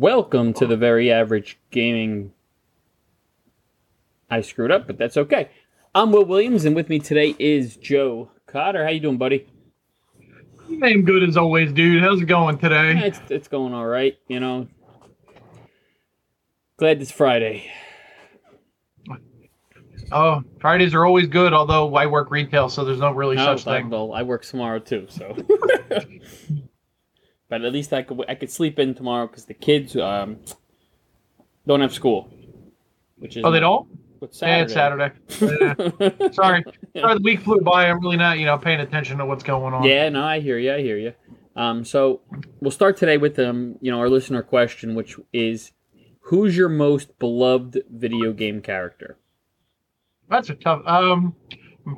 Welcome to the very average gaming. I screwed up, but that's okay. I'm Will Williams, and with me today is Joe Cotter. How you doing, buddy? Name good as always, dude. How's it going Yeah, today? It's it's going all right. You know, glad it's Friday. Oh, Fridays are always good. Although I work retail, so there's no really Oh, such I- thing. well, I work tomorrow too, so. but at least I could I could sleep in tomorrow because the kids um don't have school, which is Oh, they don't? It's Yeah, it's Saturday. Yeah. Sorry, sorry. The week flew by. I'm really not, you know, paying attention to what's going on. Yeah, no, I hear you. I hear you. Um, so we'll start today with um, you know, our listener question, which is, who's your most beloved video game character? That's a tough. Um,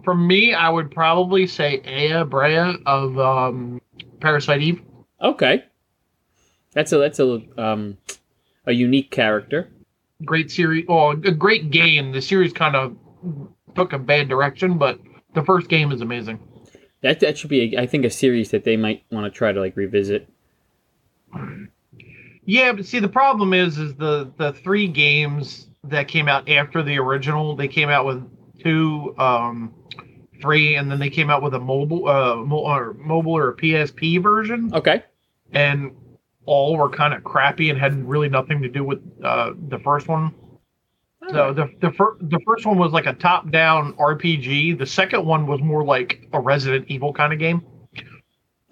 for me, I would probably say Aya Brea of um, Parasite Eve. Okay, that's a that's a um, a unique character. Great series. Well, a great game. The series kind of took a bad direction, but the first game is amazing. That that should be, a, I think, a series that they might want to try to like revisit. Yeah, but see, the problem is, is the the three games that came out after the original. They came out with two, um, three, and then they came out with a mobile, uh, mo- or mobile or a PSP version, Okay, and all were kind of crappy and had really nothing to do with uh, the first one. So the the, fir- the first one was like a top down RPG. The second one was more like a Resident Evil kind of game.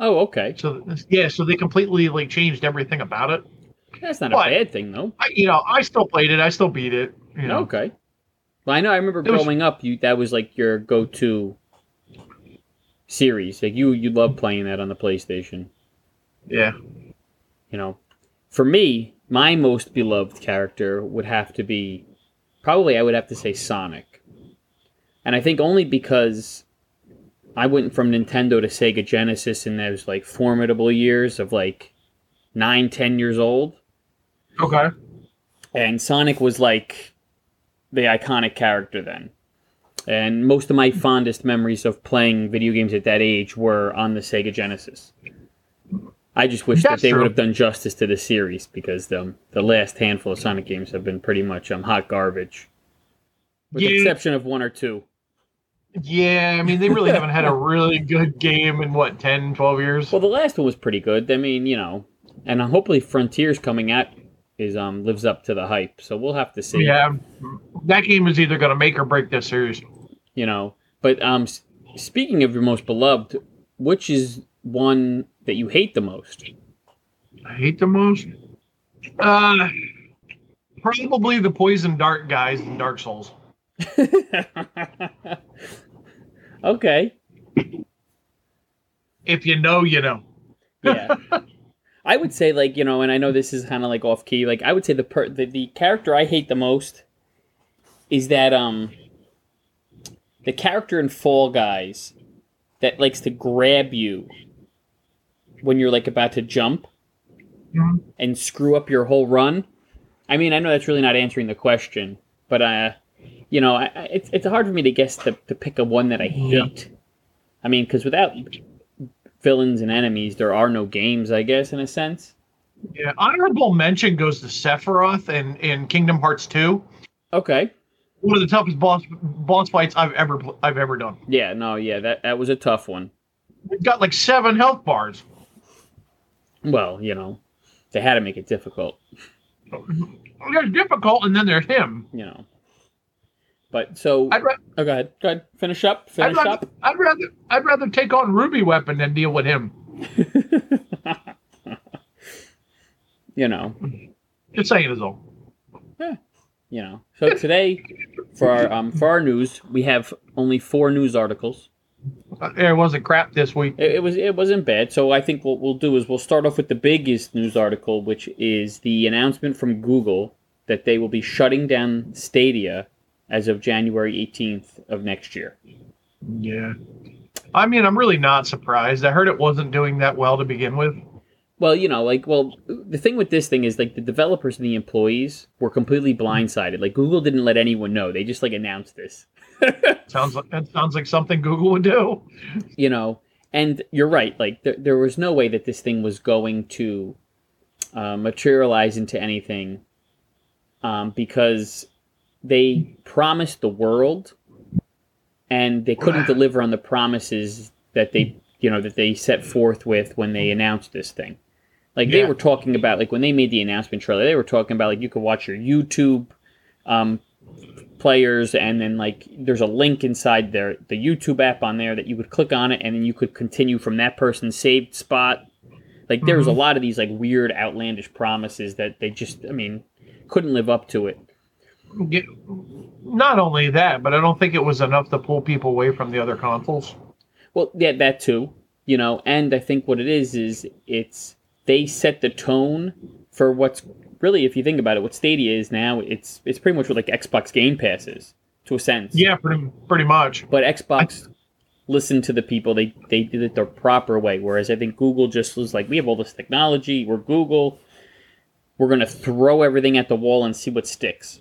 oh, okay, So yeah, so they completely like changed everything about it. that's not But- a bad thing though. I, you know, I still played it. I still beat it. You know. Okay. Well, I know. I remember It was- growing up, you that was like your go-to series. Like you, you love playing that on the PlayStation. Yeah. You know, for me, my most beloved character would have to be probably I would have to say Sonic, and I think only because I went from Nintendo to Sega Genesis in those like formidable years of like nine, ten years old Okay. and Sonic was like the iconic character then. And most of my fondest memories of playing video games at that age were on the Sega Genesis. I just wish that they true. would have done justice to the series because the the last handful of Sonic games have been pretty much um, hot garbage, with the exception of one or two. Yeah, I mean, they really haven't had a really good game in what 10, 12 years. Well, the last one was pretty good. I mean, you know, and hopefully Frontiers coming out is um lives up to the hype. So we'll have to see. Yeah, that game is either going to make or break this series. you know. But um, speaking of your most beloved, which is one that you hate the most? I hate the most. Uh, probably the poison dart guys in Dark Souls. okay, If you know, you know. yeah. I would say like you know, and I know this is kind of like off key. Like I would say the per the, the character I hate the most is that um the character in Fall Guys that likes to grab you when you're like about to jump Mhm. and screw up your whole run. I mean, I know that's really not answering the question, but uh, you know, I, I- it's it's hard for me to guess to to pick a one that I Yeah. hate. I mean, because without villains and enemies, there are no games. I guess in a sense. Yeah, honorable mention goes to Sephiroth in, in Kingdom Hearts 2. Okay. One of the toughest boss boss fights I've ever I've ever done. Yeah. No. Yeah. That that was a tough one. We've got like seven health bars. Well, you know, they had to make it difficult. There's difficult, and then there's him. You know. But so, I'd, ra- oh, go ahead. Go ahead. Finish up. I'd Finish rather up. I'd rather I'd rather take on Ruby Weapon than deal with him. you know. Just saying is all. Yeah, you know. So today, for our um, for our news, we have only four news articles. It wasn't crap this week. It, it was it wasn't bad. So I think what we'll do is we'll start off with the biggest news article, which is the announcement from Google that they will be shutting down Stadia as of January 18th of next year. Yeah. I mean, I'm really not surprised. I heard it wasn't doing that well to begin with. Well, you know, like, well, the thing with this thing is like the developers and the employees were completely blindsided. Like Google didn't let anyone know; they just like announced this. Sounds like that sounds like something Google would do. you know and you're right like there, there was no way that this thing was going to uh, materialize into anything um, because they promised the world and they couldn't deliver on the promises that they you know that they set forth with when they announced this thing like they Yeah. were talking about like when they made the announcement trailer they were talking about like you could watch your youtube um, players and then like there's a link inside their the youtube app on there that you would click on it and then you could continue from that person's saved spot like there was a mm-hmm. lot of these like weird outlandish promises that they just i mean couldn't live up to it not only that, but I don't think it was enough to pull people away from the other consoles. Well, yeah, that too. You know, and I think what it is is it's they set the tone for what's really, if you think about it, what Stadia is now. It's it's pretty much what like Xbox Game Pass is to a sense. Yeah, pretty pretty much. But Xbox listened to the people. They they did it the proper way. Whereas I think Google just was like, we have all this technology. We're Google. We're gonna throw everything at the wall and see what sticks.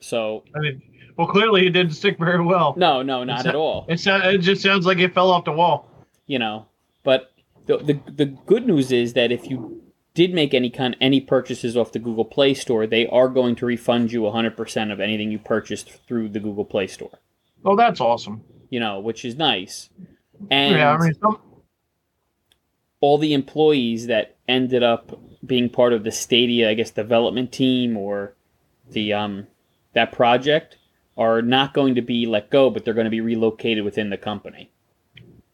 So I mean, well, clearly it didn't stick very well. no, no, not It's at all. It sound, it just sounds like it fell off the wall. you know. But the, the the good news is that if you did make any kind any purchases off the Google Play Store, they are going to refund you 100% of anything you purchased through the Google Play Store. Oh, that's awesome. You know, which is nice. And yeah, I mean, some, all the employees that ended up being part of the Stadia, I guess, development team or the um that project are not going to be let go, but they're going to be relocated within the company.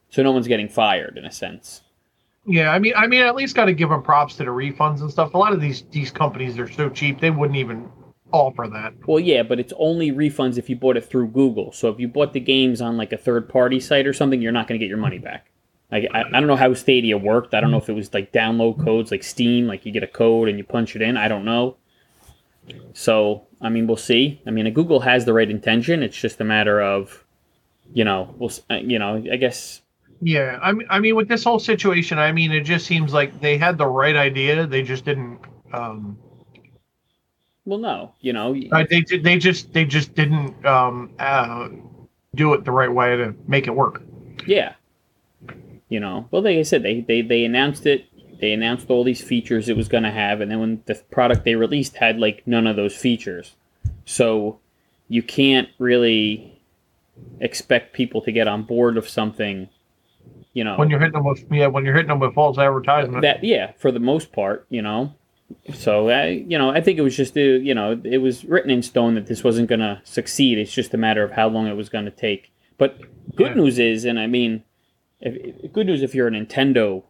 So no one's getting fired in a sense. Yeah, I mean, I mean, at least got to give them props to the refunds and stuff. A lot of these these companies are so cheap they wouldn't even offer that. Well, yeah, but it's only refunds if you bought it through Google. So if you bought the games on like a third party site or something, you're not going to get your money back. Like I, I don't know how Stadia worked. I don't know if it was like download codes like Steam, like you get a code and you punch it in. I don't know. So I mean, we'll see. I mean, Google has the right intention. It's just a matter of, you know, we'll, uh, you know, I guess Yeah, I mean, I mean, with this whole situation, I mean, it just seems like they had the right idea. They just didn't. Um, Well, no, you know, uh, they did- they just they just didn't um, uh, do it the right way to make it work. yeah, you know. Well, like I said, they they they announced it. They announced all these features it was going to have, and then when the product they released had like none of those features, so you can't really expect people to get on board of something. You know, When you're hitting them with yeah, when you're hitting them with false advertisement. that yeah, for the most part, you know. So I, you know, I think it was just uh, you know, it was written in stone that this wasn't going to succeed. It's just a matter of how long it was going to take. But good Yeah. news is, and I mean, if, if- good news if you're a Nintendo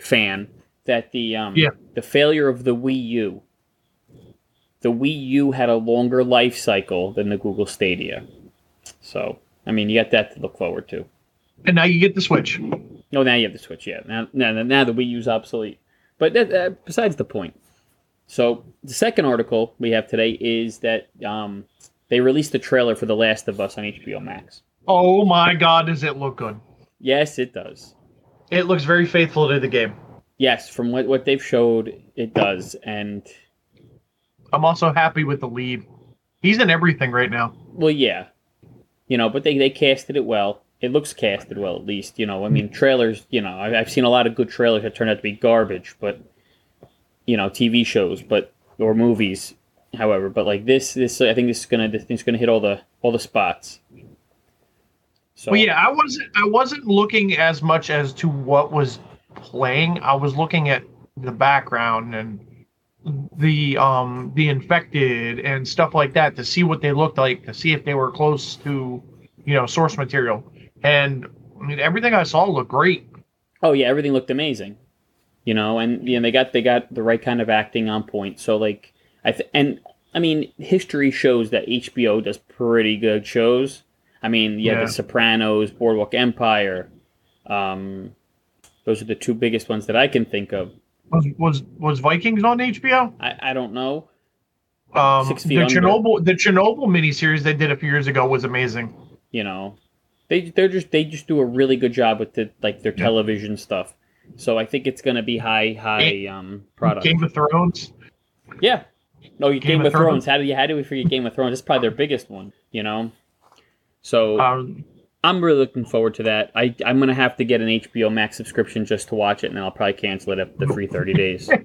fan, that the um, Yeah. the failure of the Wii U, the Wii U had a longer life cycle than the Google Stadia. So I mean, you got that to look forward to. And now you get the Switch. Oh, now you have the Switch. Yeah, now now, now the Wii U's obsolete. But that, that, besides the point. So the second article we have today is that um, they released the trailer for The Last of Us on HBO Max. Oh my God, does it look good? Yes, it does. It looks very faithful to the game. Yes, from what, what they've showed, it does. And I'm also happy with the lead. He's in everything right now. well, yeah, you know, but they they casted it well. It looks casted well, at least. You know, I mean, trailers. You know, I've seen a lot of good trailers that turned out to be garbage, but you know, TV shows, but or movies. However, but like this, this I think this is gonna this is gonna hit all the all the spots. So Well, yeah, I wasn't. I wasn't looking as much as to what was playing. I was looking at the background and the um the infected and stuff like that to see what they looked like, to see if they were close to you know source material. And I mean, everything I saw looked great. Oh yeah, everything looked amazing. You know, and you know, they got they got the right kind of acting on point. So like I th- and I mean, history shows that HBO does pretty good shows. I mean, you have Yeah. The Sopranos, Boardwalk Empire. Um, those are the two biggest ones that I can think of. Was was was Vikings on HBO? I, I don't know. Um, the Under. Chernobyl the Chernobyl miniseries they did a few years ago was amazing. You know, they they're just they just do a really good job with the like their television stuff. So I think it's gonna be high high um product. Game of Thrones. Yeah. No, Game, Game of of Thrones. Thrones. How do you how do we forget Game of Thrones? It's probably their biggest one, you know. So Um, I'm really looking forward to that. I I'm gonna have to get an HBO Max subscription just to watch it, and then I'll probably cancel it at the free 30 days.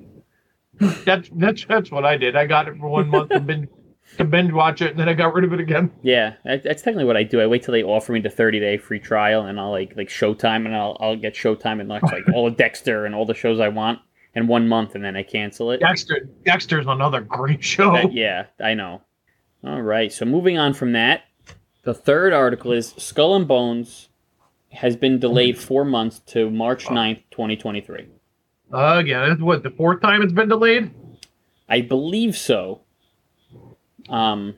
That's that's that's what I did. I got it for one month to binge, to binge watch it, and then I got rid of it again. Yeah, that's technically what I do. I wait till they offer me the 30 day free trial, and I'll like like Showtime, and I'll I'll get Showtime and like, like all of Dexter and all the shows I want in one month, and then I cancel it. Dexter Dexter's another great show. That- yeah, I know. All right, so moving on from that, the third article is Skull and Bones has been delayed four months to March 9th, 2023. Uh, again, it's what the fourth time it's been delayed. I believe so. Um,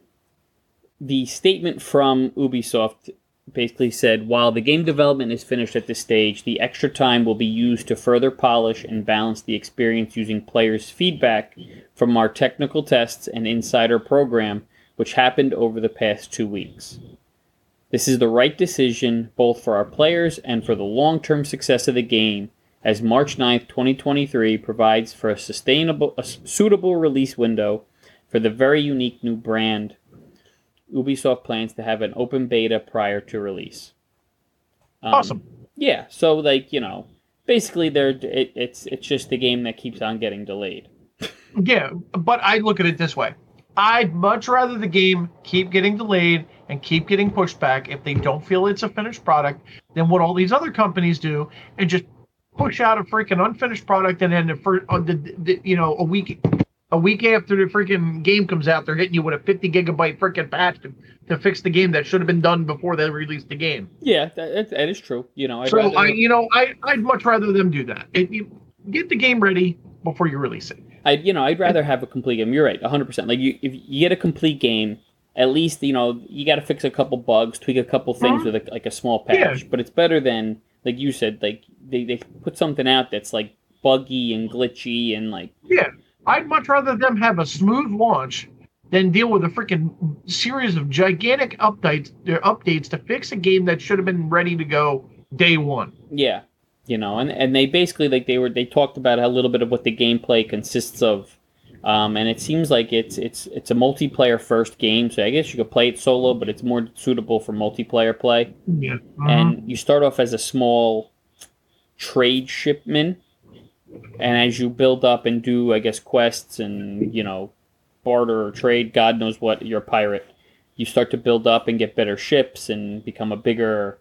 the statement from Ubisoft basically said while the game development is finished at this stage, the extra time will be used to further polish and balance the experience using players' feedback from our technical tests and insider program, which happened over the past two weeks. This is the right decision both for our players and for the long term success of the game, as March 9th, 2023 provides for a sustainable, a suitable release window for the very unique new brand. Ubisoft plans to have an open beta prior to release. Um, Awesome. Yeah, so like you know, basically, they're it, it's it's just the game that keeps on getting delayed. Yeah, but I look at it this way. I'd much rather the game keep getting delayed and keep getting pushed back if they don't feel it's a finished product than what all these other companies do and just push out a freaking unfinished product and then the first, uh, the, the, you know, a week a week after the freaking game comes out, they're hitting you with a 50 gigabyte freaking patch to, to fix the game that should have been done before they released the game. Yeah, that, that- is true. You know, I'd so rather, I, you know, I I'd much rather them do that. It, you, get the game ready before you release it. I you know I'd rather have a complete game. You're right, 100. percent Like you, if you get a complete game, at least you know you got to fix a couple bugs, tweak a couple things Mhm. with a, like a small patch. Yeah. But it's better than like you said, like they they put something out that's like buggy and glitchy and like Yeah, I'd much rather them have a smooth launch than deal with a freaking series of gigantic updates updates to fix a game that should have been ready to go day one. yeah, you know, and and they basically like they were they talked about a little bit of what the gameplay consists of. Um, and it seems like it's it's it's a multiplayer first game, so I guess you could play it solo, but it's more suitable for multiplayer play. Yeah, and you start off as a small trade shipman and as you build up and do i guess quests and you know barter or trade god knows what you're a pirate. You start to build up and get better ships and become a bigger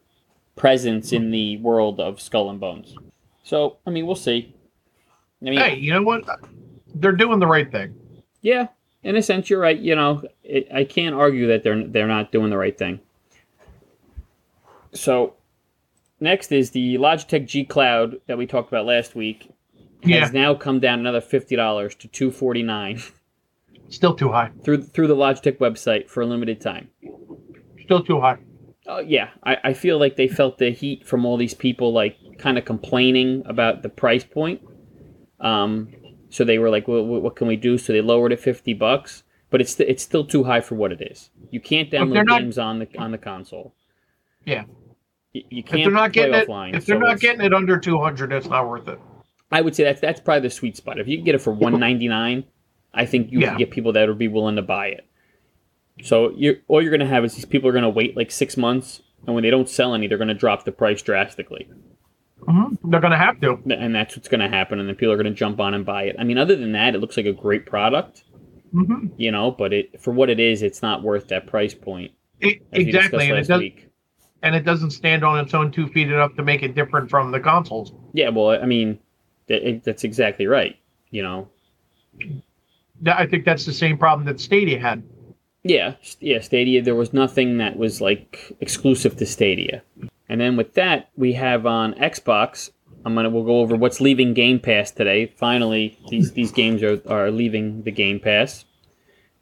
presence in the world of skull and bones. So i mean we'll see. I mean hey, you know what? They're doing the right thing. yeah in a sense you're right you know it, i can't argue that they're they're not doing the right thing. So next is the logitech g cloud that we talked about last week Yeah, has now come down another fifty dollars to two forty nine still too high. through through the Logitech website for a limited time. Still too high. Oh yeah, I, I feel like they felt the heat from all these people like kind of complaining about the price point. Um, so they were like, well, what can we do? So they lowered it fifty bucks, but it's it's still too high for what it is. You can't download not- games on the on the console. Yeah. You, you can't If they're not play getting it, offline. if they're so not getting it under two hundred, it's not worth it. I would say that's that's probably the sweet spot. If you can get it for one ninety nine, I think you Yeah. can get people that would be willing to buy it. So you all you're gonna have is these people are gonna wait like six months, and when they don't sell any, they're gonna drop the price drastically, hmm They're gonna have to. and that's what's gonna happen. And then people are gonna jump on and buy it. I mean, other than that, it looks like a great product, hmm you know. But it for what it is, it's not worth that price point. It, As we discussed exactly, and it does, week. and it doesn't stand on its own two feet enough to make it different from the consoles. Yeah, well, I mean, that, that's exactly right. You know, I think that's the same problem that Stadia had. Yeah, yeah, Stadia. There was nothing that was like exclusive to Stadia. And then with that, we have on Xbox. I'm gonna we'll go over what's leaving Game Pass today. Finally, these these games are are leaving the Game Pass.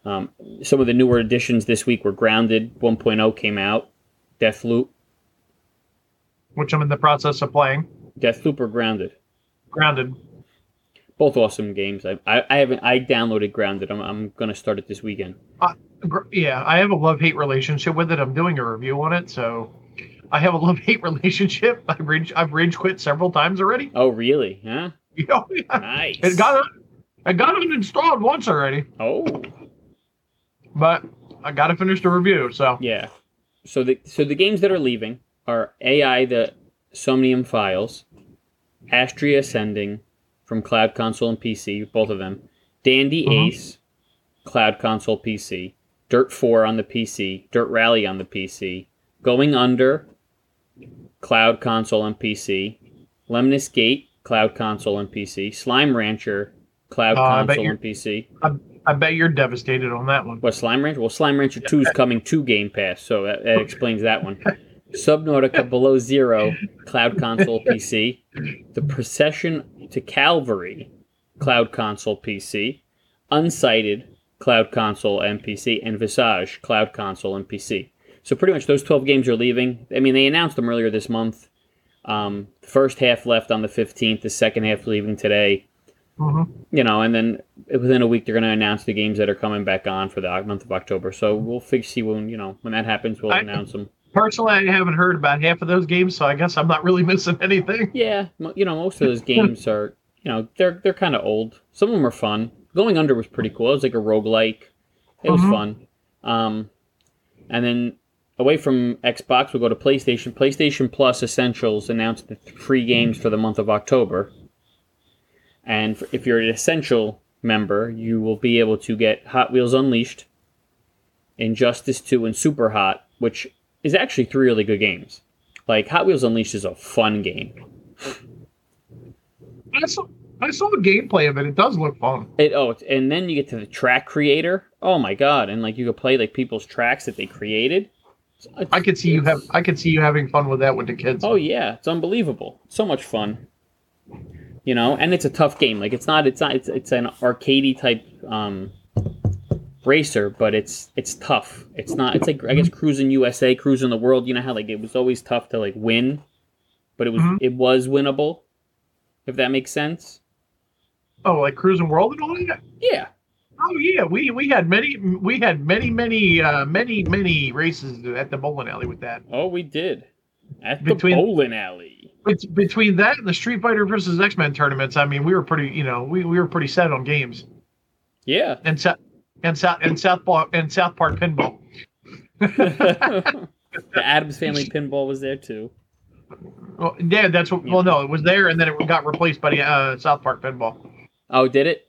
Um, some of the newer additions this week were Grounded 1.0 came out, Deathloop, which I'm in the process of playing. Deathloop or Grounded. Grounded. Both awesome games. I, I, I haven't I downloaded Grounded. I'm, I'm gonna start it this weekend. Gr- Yeah, I have a love hate relationship with it. I'm doing a review on it, so I have a love hate relationship. I've rage, I've rage quit several times already. Oh really? Huh? Know, Nice. it got I got it installed once already, oh. but I got to finish the review. So Yeah. So the so the games that are leaving are AI the Somnium Files, Astria Ascending from Cloud Console and PC, both of them, Dandy Mhm. Ace, Cloud Console PC, Dirt 4 on the PC, Dirt Rally on the PC, Going Under, Cloud Console and PC, Lemnis Gate, Cloud Console and PC, Slime Rancher, Cloud I bet Console and PC. I bet you're devastated on that one. What Slime Rancher? Well, Slime Rancher Two is coming to Game Pass, so that, that explains that one. Subnautica Below Zero, Cloud Console PC. The Procession to Calvary, Cloud Console PC. Unsighted, Cloud Console and PC, and Visage, Cloud Console and PC. So pretty much those twelve games are leaving. I mean, they announced them earlier this month. Um, the first half left on the fifteenth. The second half leaving today hmm you know, and then within a week they're going to announce the games that are coming back on for the month of October. So we'll fig- see when you know when that happens. We'll I- announce them. Personally, I haven't heard about half of those games, so I guess I'm not really missing anything. Yeah, you know, most of those games are you know they're they're kind of old. Some of them are fun. Going Under was pretty cool. It was like a roguelike. It was Mhm. fun. Um, and then away from Xbox, we'll go to PlayStation. PlayStation Plus Essentials announced the free games for the month of October. And if you're an Essential member, you will be able to get Hot Wheels Unleashed, Injustice 2, and Super Hot, which is actually three really good games. Like Hot Wheels Unleashed is a fun game. I saw, I saw the gameplay of it. It does look fun. It oh, and then you get to the track creator. Oh my god! And like you could play like people's tracks that they created. It's- I could see you have. I could see you having fun with that with the kids. Oh yeah, it's unbelievable. So much fun. You know, and it's a tough game. Like it's not. It's not. It's it's an arcadey type um, racer, but it's it's tough. It's not. It's like I guess Cruis'n USA, cruising the world. You know how like it was always tough to like win, but it was Mhm. it was winnable. If that makes sense. Oh, like Cruis'n World and all that. Yeah. Oh yeah, we we had many we had many many uh, many many races at the bowling alley with that. Oh, we did. At the Between- bowling alley. Bet- Between that and the Street Fighter versus X Men tournaments, I mean, we were pretty you know we, we were pretty set on games Yeah. and South and South and South Park and South Park pinball. the Addams Family Pinball was there too. Well, yeah, that's what. Well, no, it was there, and then it got replaced by the uh, South Park pinball. Oh, did it?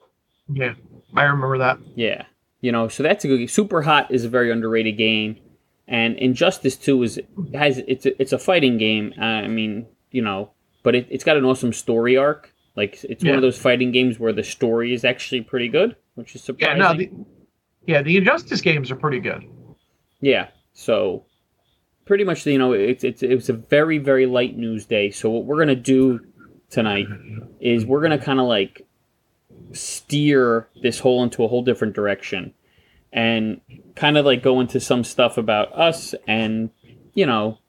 Yeah, I remember that. Yeah. You know, so that's a good game. Super Hot is a very underrated game, and Injustice Two is has it's a, it's a fighting game. Uh, I mean, you know, but it, it's got an awesome story arc. Like it's one of those fighting games where the story is actually pretty good, which is surprising. Yeah, no, the, yeah, the Injustice games are pretty good. Yeah. So pretty much, you know, it's it's it was a very very light news day. So what we're gonna do tonight is we're gonna kind of like steer this whole into a whole different direction, and kind of like go into some stuff about us and you know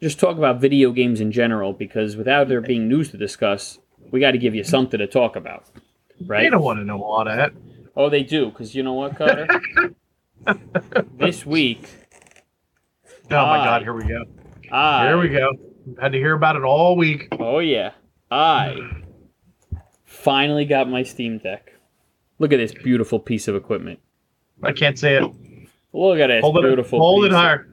just talk about video games in general because without there being news to discuss, we got to give you something to talk about, They right? don't want to know all that. Oh, they do because you know what, Carter. this week, Oh my Aye. God, here we go. I Here we go. Had to hear about it all week. Oh yeah, I finally got my Steam Deck. Look at this beautiful piece of equipment. I can't say it. Look at this Hold it, beautiful. hold it higher.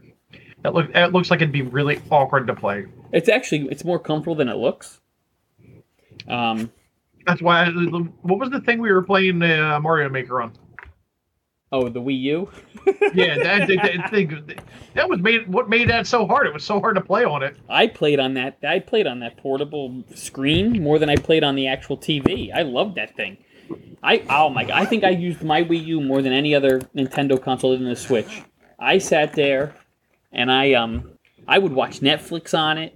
That look. That looks like it'd be really awkward to play. It's actually it's more comfortable than it looks. Um. That's why. I, what was the thing we were playing uh, Mario Maker on? Oh, the Wii U. Yeah, that, that, that thing. That was made. What made that so hard? It was so hard to play on it. I played on that. I played on that portable screen more than I played on the actual TV. I loved that thing. I oh my god! I think I used my Wii U more than any other Nintendo console other than the Switch. I sat there, and I um I would watch Netflix on it.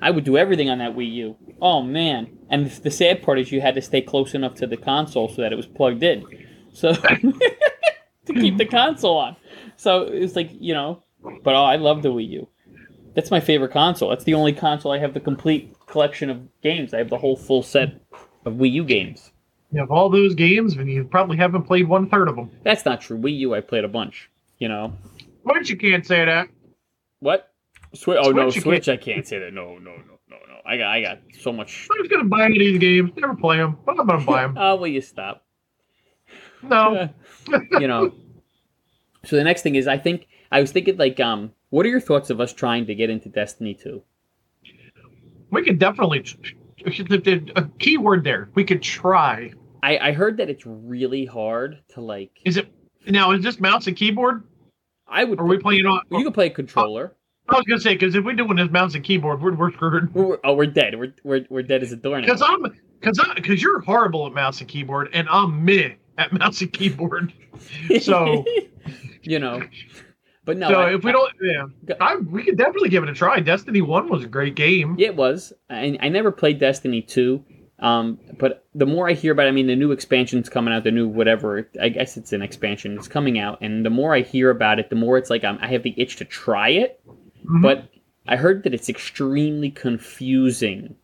I would do everything on that Wii U. Oh man! And the sad part is you had to stay close enough to the console so that it was plugged in, so to keep the console on. So it's like you know, but oh, I love the Wii U. That's my favorite console. That's the only console I have the complete collection of games. I have the whole full set of Wii U games. You have all those games, and you probably haven't played one third of them. That's not true. Wii U, I played a bunch. You know But you can't say that. what? Switch? Oh no, Switch, you Switch. I can't say that. No, no, no, no, no. I got, I got so much. I'm just gonna buy any of these games, never play them, but I'm gonna buy them. Oh, will you stop? No, you know. So the next thing is, I think I was thinking like, um, what are your thoughts of us trying to get into Destiny two? we could definitely. A key word there. We could try. I, I heard that it's really hard to like. Is it now? Is this mouse and keyboard? I would. Are we playing on? You can play a controller. I was gonna say because if we do this mouse and keyboard, we're, we're screwed. We're, oh, we're dead. We're, we're, we're dead as a doornail. Because I'm because because you're horrible at mouse and keyboard, and I'm meh at mouse and keyboard. So you know, but no. so I- if we I- don't, yeah, I, we could definitely give it a try. Destiny One was a great game. It was. I, I never played Destiny 2. Um, but the more I hear about it, I mean, the new expansion's coming out, the new whatever, I guess it's an expansion, it's coming out. And the more I hear about it, the more it's like I'm, I have the itch to try it. Mhm. But I heard that it's extremely confusing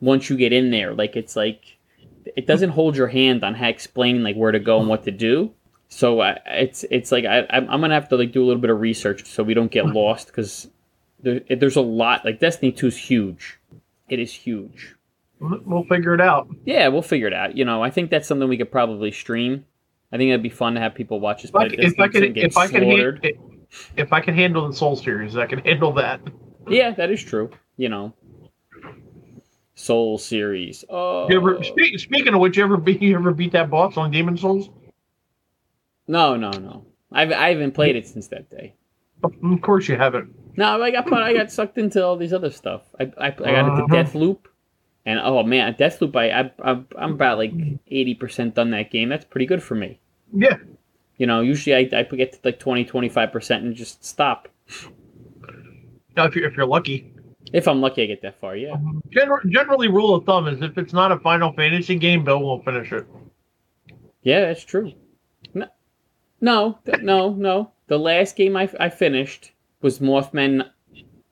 once you get in there. Like, it's like, it doesn't hold your hand on how explain like where to go and what to do. So I, it's it's like I, I'm I'm gonna have to like do a little bit of research so we don't get lost because there, there's a lot like Destiny 2 is huge. It is huge. we'll figure it out. Yeah, we'll figure it out. You know, I think that's something we could probably stream. I think it'd be fun to have people watch us If I, if I Destiny 2 could, if I could, slaughtered. If I can handle the Soul series, I can handle that. Yeah, that is true. You know, Soul series. Oh, ever, speak, speaking of which, you ever beat you ever beat that boss on Demon's Souls? no, no, no. I've I haven't played it since that day. Of course you haven't. No, I got put, I got sucked into all these other stuff. I I, I got into Uh-huh. Deathloop, and oh man, Deathloop. I, I I'm I'm about like eighty percent done that game. That's pretty good for me. Yeah. You know, usually I I get to like 20 25 percent and just stop. Now, if you're if you're lucky. If I'm lucky, I get that far. Yeah. Um, gener- generally, rule of thumb is if it's not a Final Fantasy game, Bill won't finish it. Yeah, that's true. No, no, no, no. The last game I, I finished was Mothman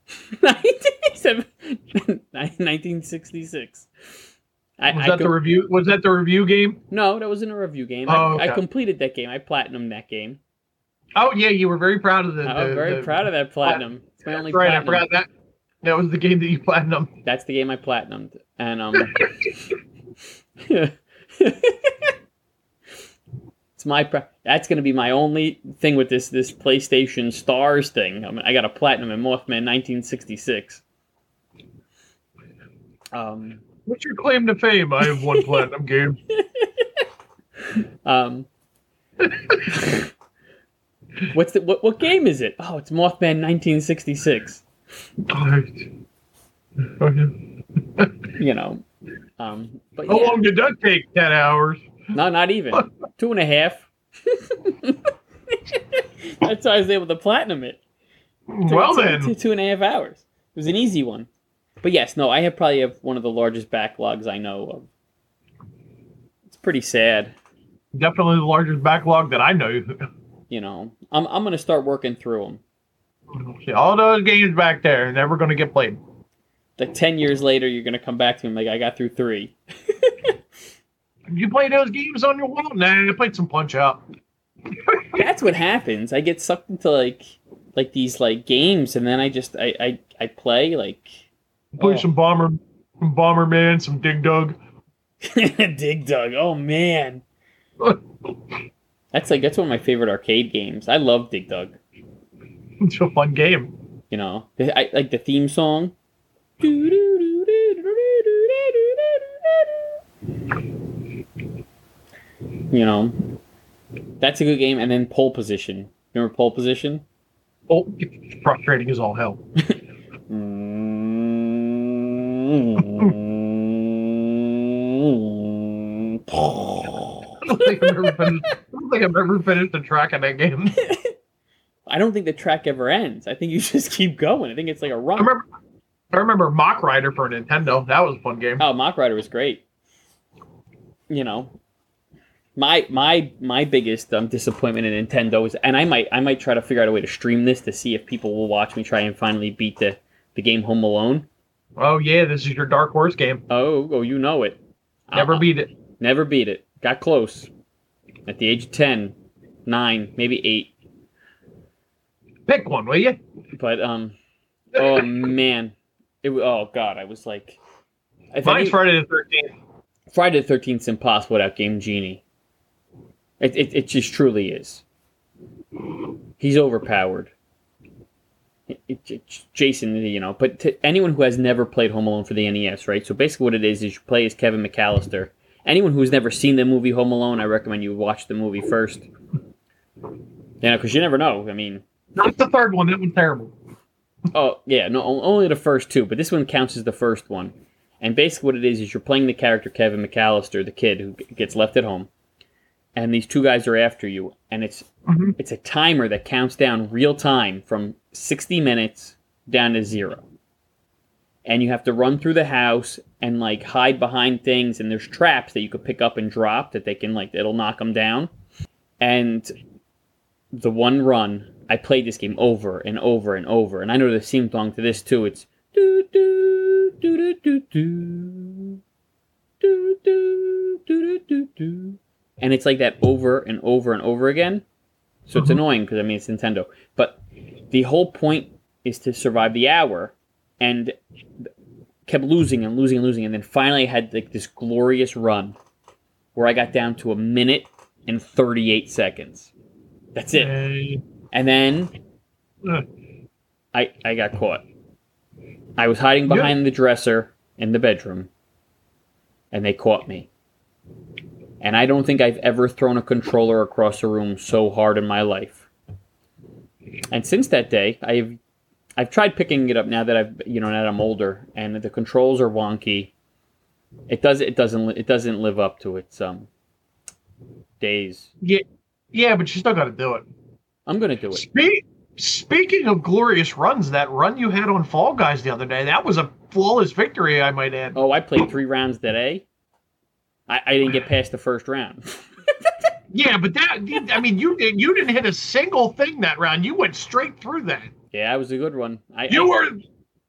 1966. I, Was I that the review? Was that the review game? no, that wasn't a review game. Oh, I, I completed that game. I platinumed that game. Oh yeah, you were very proud of the. I'm the- very the- proud of that platinum. It's my That's only right, I forgot that. That was the game that you platinum. That's the game I platinumed, and um, it's my. That's going to be my only thing with this this PlayStation Stars thing. I, mean, I got a platinum in Mothman 1966. Um, What's your claim to fame? I have one platinum game. um, what's the what, what game is it? Oh, it's Mothman 1966. How You know, um, but yeah. long did that take? Ten hours. No, not even. Two and a half. That's how I was able to platinum it. Well two- then, two- two and a half hours. It was an easy one. But yes, no, I have probably have one of the largest backlogs I know of. It's pretty sad, definitely the largest backlog that I know. you know. I'm I'm gonna start working through them. See, all those games back there never going to get played. Like ten years later, you're gonna come back to me like I got through three. You play those games on your wall? Nah, I played some Punch Out. That's what happens. I get sucked into like like these like games, and then I just I I, I play like Play Oh. some Bomber, some Bomberman, some Dig Dug. Dig Dug. Oh man. That's like that's one of my favorite arcade games. I love Dig Dug. it's a fun game. You know, I like the theme song. You know, that's a good game. And then pole position. Remember pole position? Oh, it's frustrating as all hell. I don't think I've ever finished, I don't think I've ever finished the track in that game. I don't think the track ever ends. I think you just keep going. I think it's like a run. remember, I remember Mach Rider for Nintendo. That was a fun game. Oh, Mach Rider was great. You know, my my my biggest um, disappointment in Nintendo is, and I might I might try to figure out a way to stream this to see if people will watch me try and finally beat the the game Home Alone. Oh yeah, this is your Dark Horse game. Oh, oh, you know it. Never Uh, beat it. Never beat it. Got close. At the age of 10, 9, maybe 8. Pick one, will you? But, um, oh man. It, oh god, I was like. Mine's any- Friday the Thirteenth. Friday the 13th is impossible without Game Genie. It, it, it just truly is. He's overpowered. Jason, you know, but to anyone who has never played Home Alone for the NES, right? So basically, what it is is you play as Kevin McAllister, anyone who's never seen the movie Home Alone, I recommend you watch the movie first. You know, because you never know. I mean, Not the third one. That one's terrible. Oh yeah, no, only the first two, but this one counts as the first one. And basically, what it is is you're playing the character Kevin McAllister, the kid who gets left at home, and these two guys are after you, and it's Mm-hmm. It's a timer that counts down real time from 60 minutes down to zero. And you have to run through the house and like hide behind things. And there's traps that you could pick up and drop that they can like, it'll knock them down. And the one run, I played this game over and over and over. And I know the theme song to this too. It's do, do, do, do, do, do. Do, do, do, do, do, do. And it's like that over and over and over again so it's Mhm. annoying because I mean it's Nintendo, but the whole point is to survive the hour, and kept losing and losing and losing, and then finally I had like this glorious run where I got down to a minute and thirty eight seconds. That's it. Uh, And then uh, I I got caught. I was hiding behind the dresser in the bedroom, and they caught me. And I don't think I've ever thrown a controller across a room so hard in my life. And since that day, I've I've tried picking it up now that I've you know now that I'm older, and the controls are wonky. It does it doesn't it doesn't live up to its um days. yeah, yeah, but you still got to do it. I'm gonna do it. Spe- speaking of glorious runs, that run you had on Fall Guys the other day, that was a flawless victory, I might add. Oh, I played three rounds today. I, I didn't get past the first round. Yeah, but that I mean, you did you didn't hit a single thing that round. You went straight through that. yeah, it was a good one. I, You I- were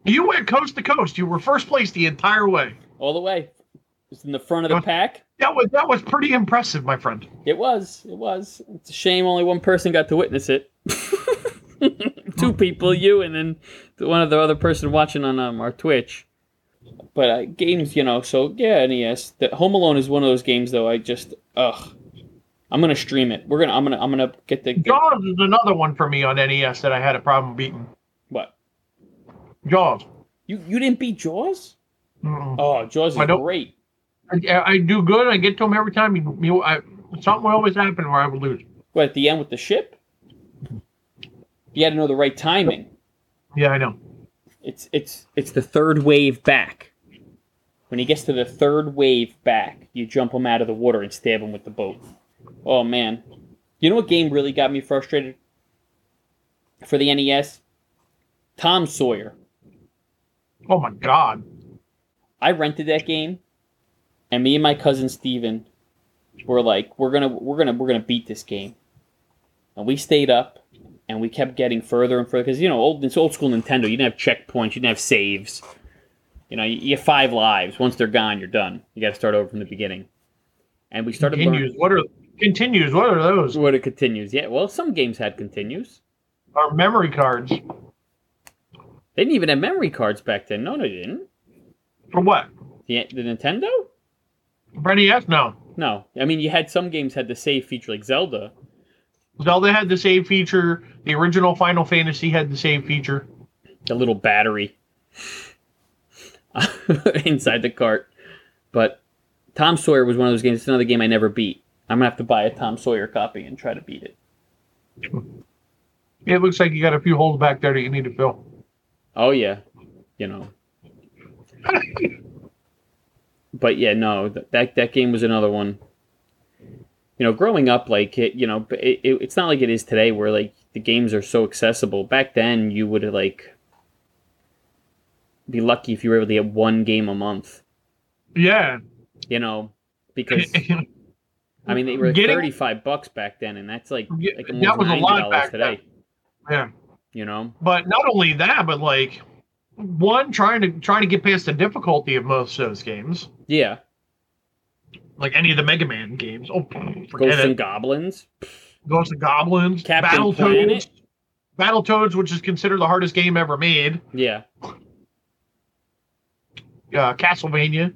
you went coast to coast. You were first place the entire way. all the way. It was in the front of the pack. That was that was pretty impressive, my friend. It was. It was. It's a shame only one person got to witness it. Two people, you and then one of the other person watching on um, our Twitch. But uh, games, you know, so yeah, NES. The Home Alone is one of those games, though. I just ugh. I'm gonna stream it. We're gonna. I'm gonna. I'm gonna get the. Get, Jaws is another one for me on NES that I had a problem beating. what? Jaws. You you didn't beat Jaws? Mm-mm. Oh, Jaws is I great. I, I do good. I get to him every time. You, you, I, something will always happen where I would lose. What at the end with the ship? You had to know the right timing. Yeah, I know. It's it's it's the third wave back. When he gets to the third wave back, you jump him out of the water and stab him with the boat. Oh man, you know what game really got me frustrated for the NES? Tom Sawyer. Oh my god. I rented that game, and me and my cousin Steven were like, "We're gonna, we're gonna, we're gonna beat this game," and we stayed up, and we kept getting further and further because you know, old it's old school Nintendo. You didn't have checkpoints, you didn't have saves. You know, you, you have five lives. Once they're gone, you're done. You got to start over from the beginning. And we started Continues. learning What are continues? What are those? what it continues. Yeah, well, some games had continues. Our memory cards They didn't even have memory cards back then. No, they didn't. for what? The, the Nintendo? For NES? No. No. I mean, you had some games had the save feature, like Zelda. Zelda had the save feature. The original Final Fantasy had the save feature. the little battery inside the cart. But Tom Sawyer was one of those games. It's another game I never beat. I'm gonna have to buy a Tom Sawyer copy and try to beat it. It looks like you got a few holes back there that you need to fill. Oh yeah, you know. but yeah, no, that that game was another one. You know, growing up, like it, you know, it, it, it's not like it is today, where like the games are so accessible. Back then, you would like be lucky if you were able to get one game a month. Yeah. You know, because I mean they were Getting- thirty-five bucks back then, and that's like Yeah, like that was a lot back today. yeah. You know, But not only that, but like one trying to trying to get past the difficulty of most of those games, yeah, like any of the Mega Man games. Oh, forget Ghosts it. and Goblins. Ghosts and Goblins, Captain Battletoads, Planet. Battletoads, which is considered the hardest game ever made. Yeah, Uh, Castlevania.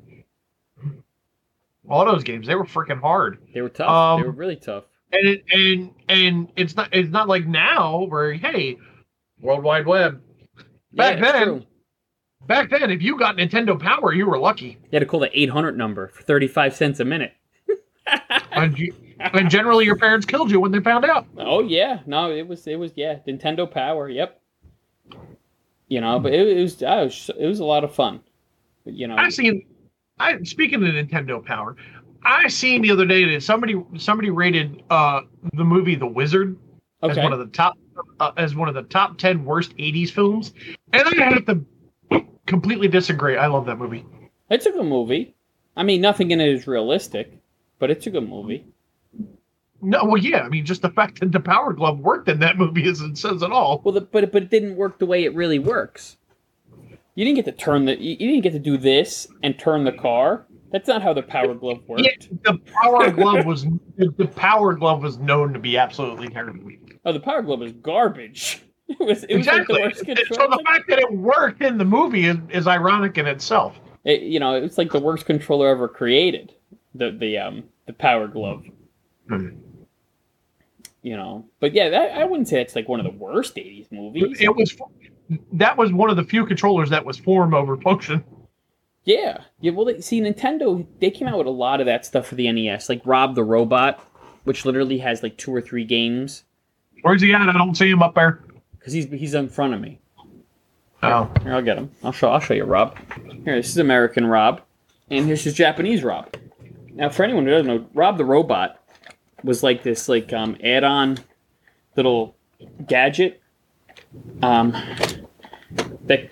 All those games, they were freaking hard. they were tough. Um, they were really tough. And it, and and it's not it's not like now where hey, World Wide Web. Back yeah, then, true. Back then, if you got Nintendo Power, you were lucky. You had to call the 800 number for 35 cents a minute. and, you, and generally, your parents killed you when they found out. Oh yeah, no, it was it was yeah, Nintendo Power. Yep. You know, but it, it was, uh, it was it was a lot of fun. But, you know, I seen. I speaking of Nintendo Power, I seen the other day that somebody somebody rated uh the movie The Wizard as one of the top uh, as one of the top ten worst '80s films, and I have to completely disagree. I love that movie. It's a good movie. I mean, nothing in it is realistic, but it's a good movie. No, well, yeah. I mean, just the fact that the Power Glove worked in that movie is says it all. Well, the, but but it didn't work the way it really works. You didn't get to turn the. You you didn't get to do this and turn the car. That's not how the Power Glove worked. Yeah, the Power Glove was the, the Power Glove was known to be absolutely terrible. Oh, the Power Glove is garbage. It was. It was exactly. like the worst so the fact that it worked in the movie is, is ironic in itself. It, you know, it's like the worst controller ever created. The the um the Power Glove. You know, but yeah, that, I wouldn't say it's like one of the worst '80s movies. It was that was one of the few controllers that was form over function. Yeah, yeah. Well, they, see, Nintendo they came out with a lot of that stuff for the NES, like Rob the Robot, which literally has like two or three games. Where's he at? I don't see him up there. Because he's he's in front of me. Oh, Here, I'll get him. I'll show I'll show you Rob. Here, this is American Rob, and here's his Japanese Rob. Now, for anyone who doesn't know, Rob the Robot was like this like um, add-on little gadget um, that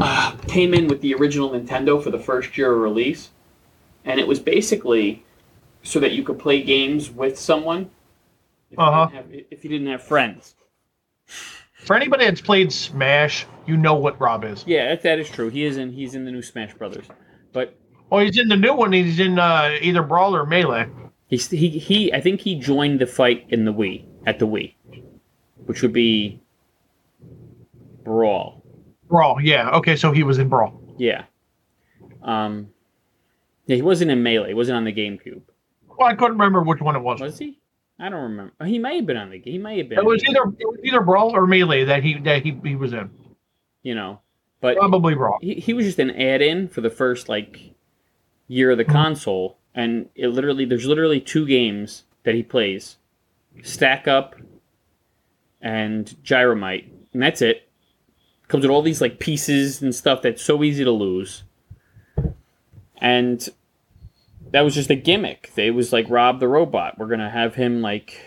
uh, came in with the original Nintendo for the first year of release, and it was basically so that you could play games with someone if, Uh-huh. you, didn't have, if you didn't have friends. for anybody that's played Smash, you know what Rob is. Yeah, that, that is true. He is in he's in the new Smash Brothers, but Oh, he's in the new one. He's in uh, either Brawl or Melee. He's he he I think he joined the fight in the Wii at the Wii, which would be Brawl. Brawl, yeah. Okay, so he was in Brawl. Yeah. Um. Yeah, he wasn't in Melee. He wasn't on the GameCube. Well, I couldn't remember which one it was. Was he? I don't remember. Oh, He may have been on the. He may have been. It was either it was either Brawl or Melee that he that he, he was in. You know, but Probably Brawl. he, he was just an add-in for the first like year of the console and it literally there's literally two games that he plays. Stack up and gyromite. And that's it. Comes with all these like pieces and stuff that's so easy to lose. And that was just a gimmick. It was like rob the robot. We're gonna have him like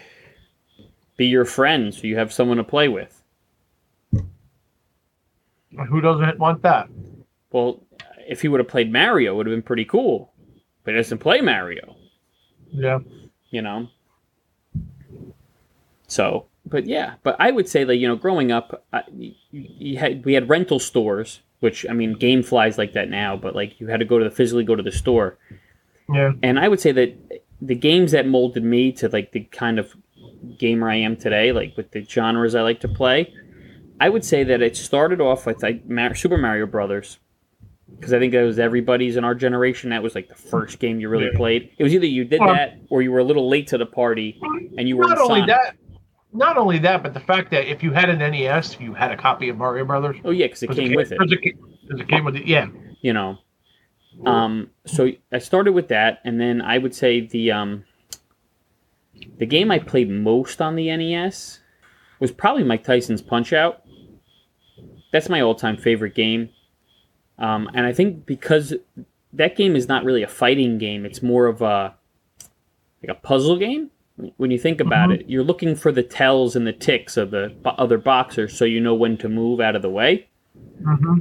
be your friend so you have someone to play with. Who doesn't want that? Well, if he would have played Mario, it would have been pretty cool. But doesn't play Mario, Yeah. you know. So, but yeah, but I would say that you know, growing up, I, you, you had we had rental stores, which I mean, GameFly's like that now, but like you had to go to the physically go to the store, Yeah. and I would say that the games that molded me to like the kind of gamer I am today, like with the genres I like to play, I would say that it started off with like Mar- Super Mario Brothers, because I think that was everybody's in our generation. That was like the first game you really Yeah. played. It was either you did Well- that or you were a little late to the party and you were Not only that, not only that, but the fact that if you had an NES, you had a copy of Mario Brothers. Oh yeah, because it 'Cause came with It, 'cause it came with it. Yeah. you know. Um, so I started with that, and then I would say the um, the game I played most on the NES was probably Mike Tyson's Punch Out. That's my all-time favorite game, um, and I think because that game is not really a fighting game; it's more of a like a puzzle game. When you think about Mhm. it, you're looking for the tells and the ticks of the other boxers, so you know when to move out of the way hmm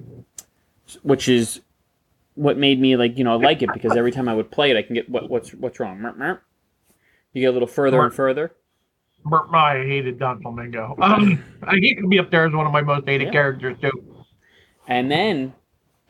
which is what made me like you know like it because every time I would play it, I can get what what's what's wrong. You get a little further and further. I hated Don Flamenco. Um, he could be up there as one of my most hated Yeah. characters too. And then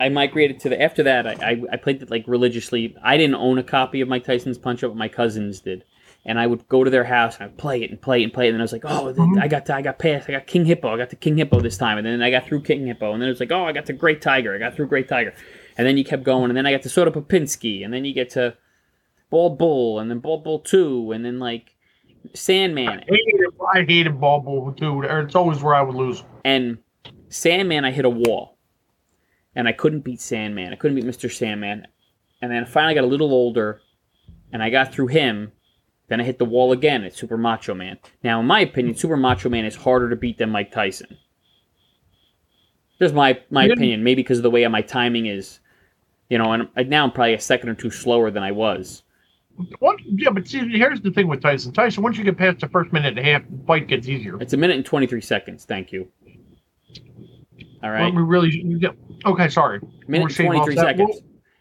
I migrated to the after that I, I, I played it like religiously. I didn't own a copy of Mike Tyson's Punch Out, but my cousins did. And I would go to their house and I'd play it and play it and play it. And then I was like, oh, Mhm. I got to, I got past, I got King Hippo, I got to King Hippo this time. And then I got through King Hippo. And then it was like, oh, I got to Great Tiger, I got through Great Tiger. And then you kept going. And then I got to Soda Popinski. And then you get to Bald Bull. And then Bald Bull 2. And then like Sandman. I hated, I hated Bald Bull Two. It's always where I would lose. And Sandman, I hit a wall. And I couldn't beat Sandman. I couldn't beat Mr. Sandman. And then I finally got a little older, and I got through him. Then I hit the wall again at Super Macho Man. Now, in my opinion, Super Macho Man is harder to beat than Mike Tyson. Just my my Yeah. opinion, maybe because of the way my timing is, you know. And now I'm probably a second or two slower than I was. What? Yeah, but see, here's the thing with Tyson. Tyson, once you get past the first minute and a half, the fight gets easier. It's a minute and twenty three seconds. Thank you. All right, Well, we really. Okay, sorry. minute we'll twenty off seconds.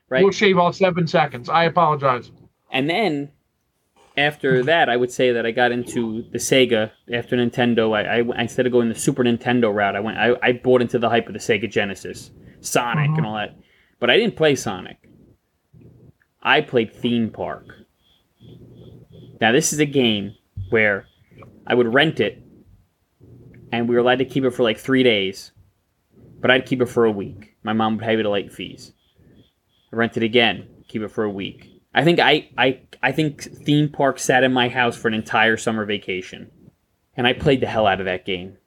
Right. We'll shave off seven seconds. I apologize. And then after that, I would say that I got into the Sega. After Nintendo, I, I instead of going the Super Nintendo route, I went. I, I bought into the hype of the Sega Genesis, Sonic, Mhm. and all that. But I didn't play Sonic. I played Theme Park. Now this is a game where I would rent it, and we were allowed to keep it for like three days, but I'd keep it for a week. My mom would pay me the late fees. I rent it again, keep it for a week. I think I, I I think theme park sat in my house for an entire summer vacation, and I played the hell out of that game,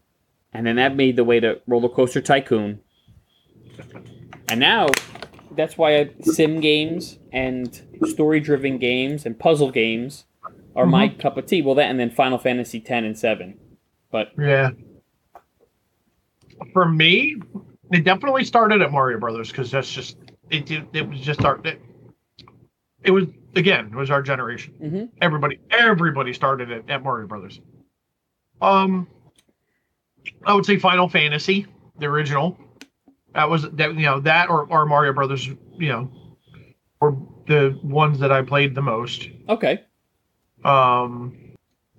and then that made the way to Roller Coaster Tycoon, and now that's why I, sim games and story driven games and puzzle games are my mm-hmm. cup of tea. Well, that and then Final Fantasy ten and seven, but Yeah. For me, it definitely started at Mario Brothers because that's just it. It, it was just our. It, it was again. It was our generation. Mhm. Everybody, everybody started at, at Mario Brothers. Um, I would say Final Fantasy, the original. That was that you know that or, or Mario Brothers. You know, were the ones that I played the most. okay. Um,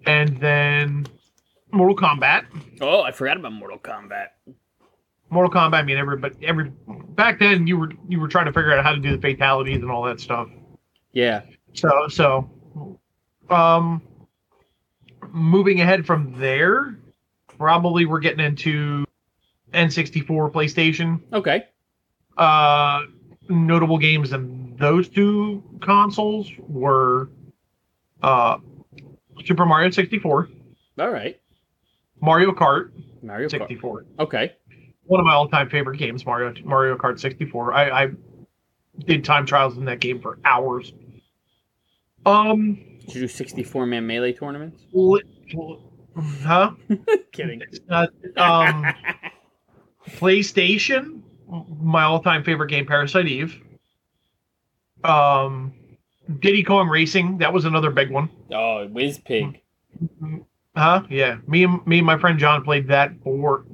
and then Mortal Kombat. Oh, I forgot about Mortal Kombat. Mortal Kombat. I mean, everybody, every back then you were you were trying to figure out how to do the fatalities and all that stuff. Yeah. So so, um, moving ahead from there, probably we're getting into N64, PlayStation. Okay. Uh, notable games in those two consoles were uh, Super Mario 64, All right. Mario Kart Mario Kart. 64. Okay. one of my all-time favorite games, Mario Mario Kart 64. I, I did time trials in that game for hours. Um, Did you do 64 man melee tournaments? li- li- huh? Kidding. Uh, um, PlayStation, my all-time favorite game, Parasite Eve. Um, Diddy Kong Racing, that was another big one. Oh, Wizpig. Huh? Yeah. Me and me and my friend John played that for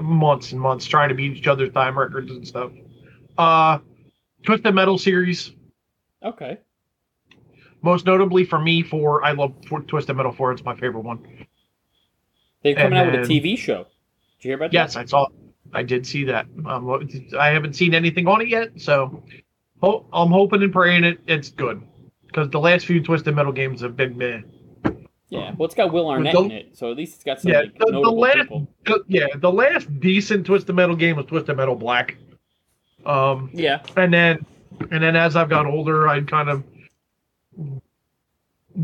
months and months, trying to beat each other's time records and stuff. Uh, Twisted Metal series, Okay. most notably for me, for I love for Twisted Metal Four. It's my favorite one. They're coming And out with a TV show. Did you hear about Yes, that? Yes, I saw. I did see that. Um, I haven't seen anything on it yet, so ho- I'm hoping and praying it it's good because the last few Twisted Metal games have been meh. Yeah. Well, it's got Will Arnett the- in it, so at least it's got some Yeah, like, the, the last, people. the- yeah, the last decent Twisted Metal game was Twisted Metal Black. Um, Yeah. and then, and then as I've got older, I kind of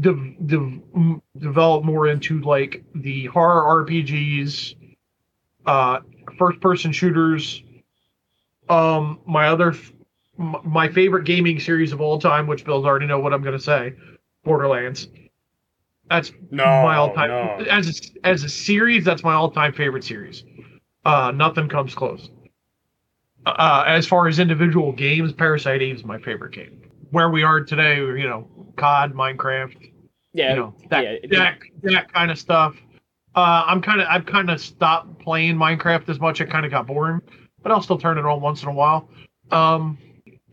de- de- developed more into like the horror RPGs, uh, first-person shooters. Um, my other, my favorite gaming series of all time, which Bill's already know what I'm going to say, Borderlands. That's No. my all-time as a, as a series. That's my all-time favorite series. Uh, nothing comes close. Uh, as far as individual games, Parasite Eve is my favorite game. Where we are today, you know, COD, Minecraft, Yeah. you know, that yeah, that, that kind of stuff. Uh, I'm kind of I've kind of stopped playing Minecraft as much. It kind of got boring, but I'll still turn it on once in a while. Um,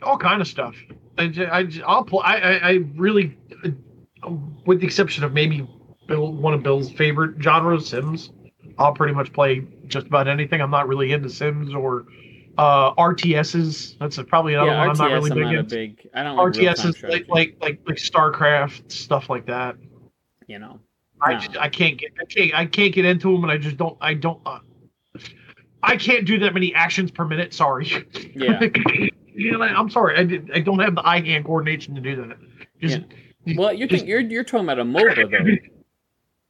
all kind of stuff. I, j- I j- I'll play. I, I I really, uh, with the exception of maybe Bill, one of Bill's favorite genres, Sims. I'll pretty much play just about anything. I'm not really into Sims or uh, RTSs. That's probably another yeah, one I'm not really I'm big not into. big. I don't like real-time RTS is strategy, like, like like like StarCraft stuff like that. you know. I No. just, I can't get I can't I can't get into them, and I just don't I don't uh, I can't do that many actions per minute. Sorry. Yeah. you know, I'm sorry. I did, I don't have the eye hand coordination to do that. Just, Well, you're just- think, you're you're talking about a MOBA though.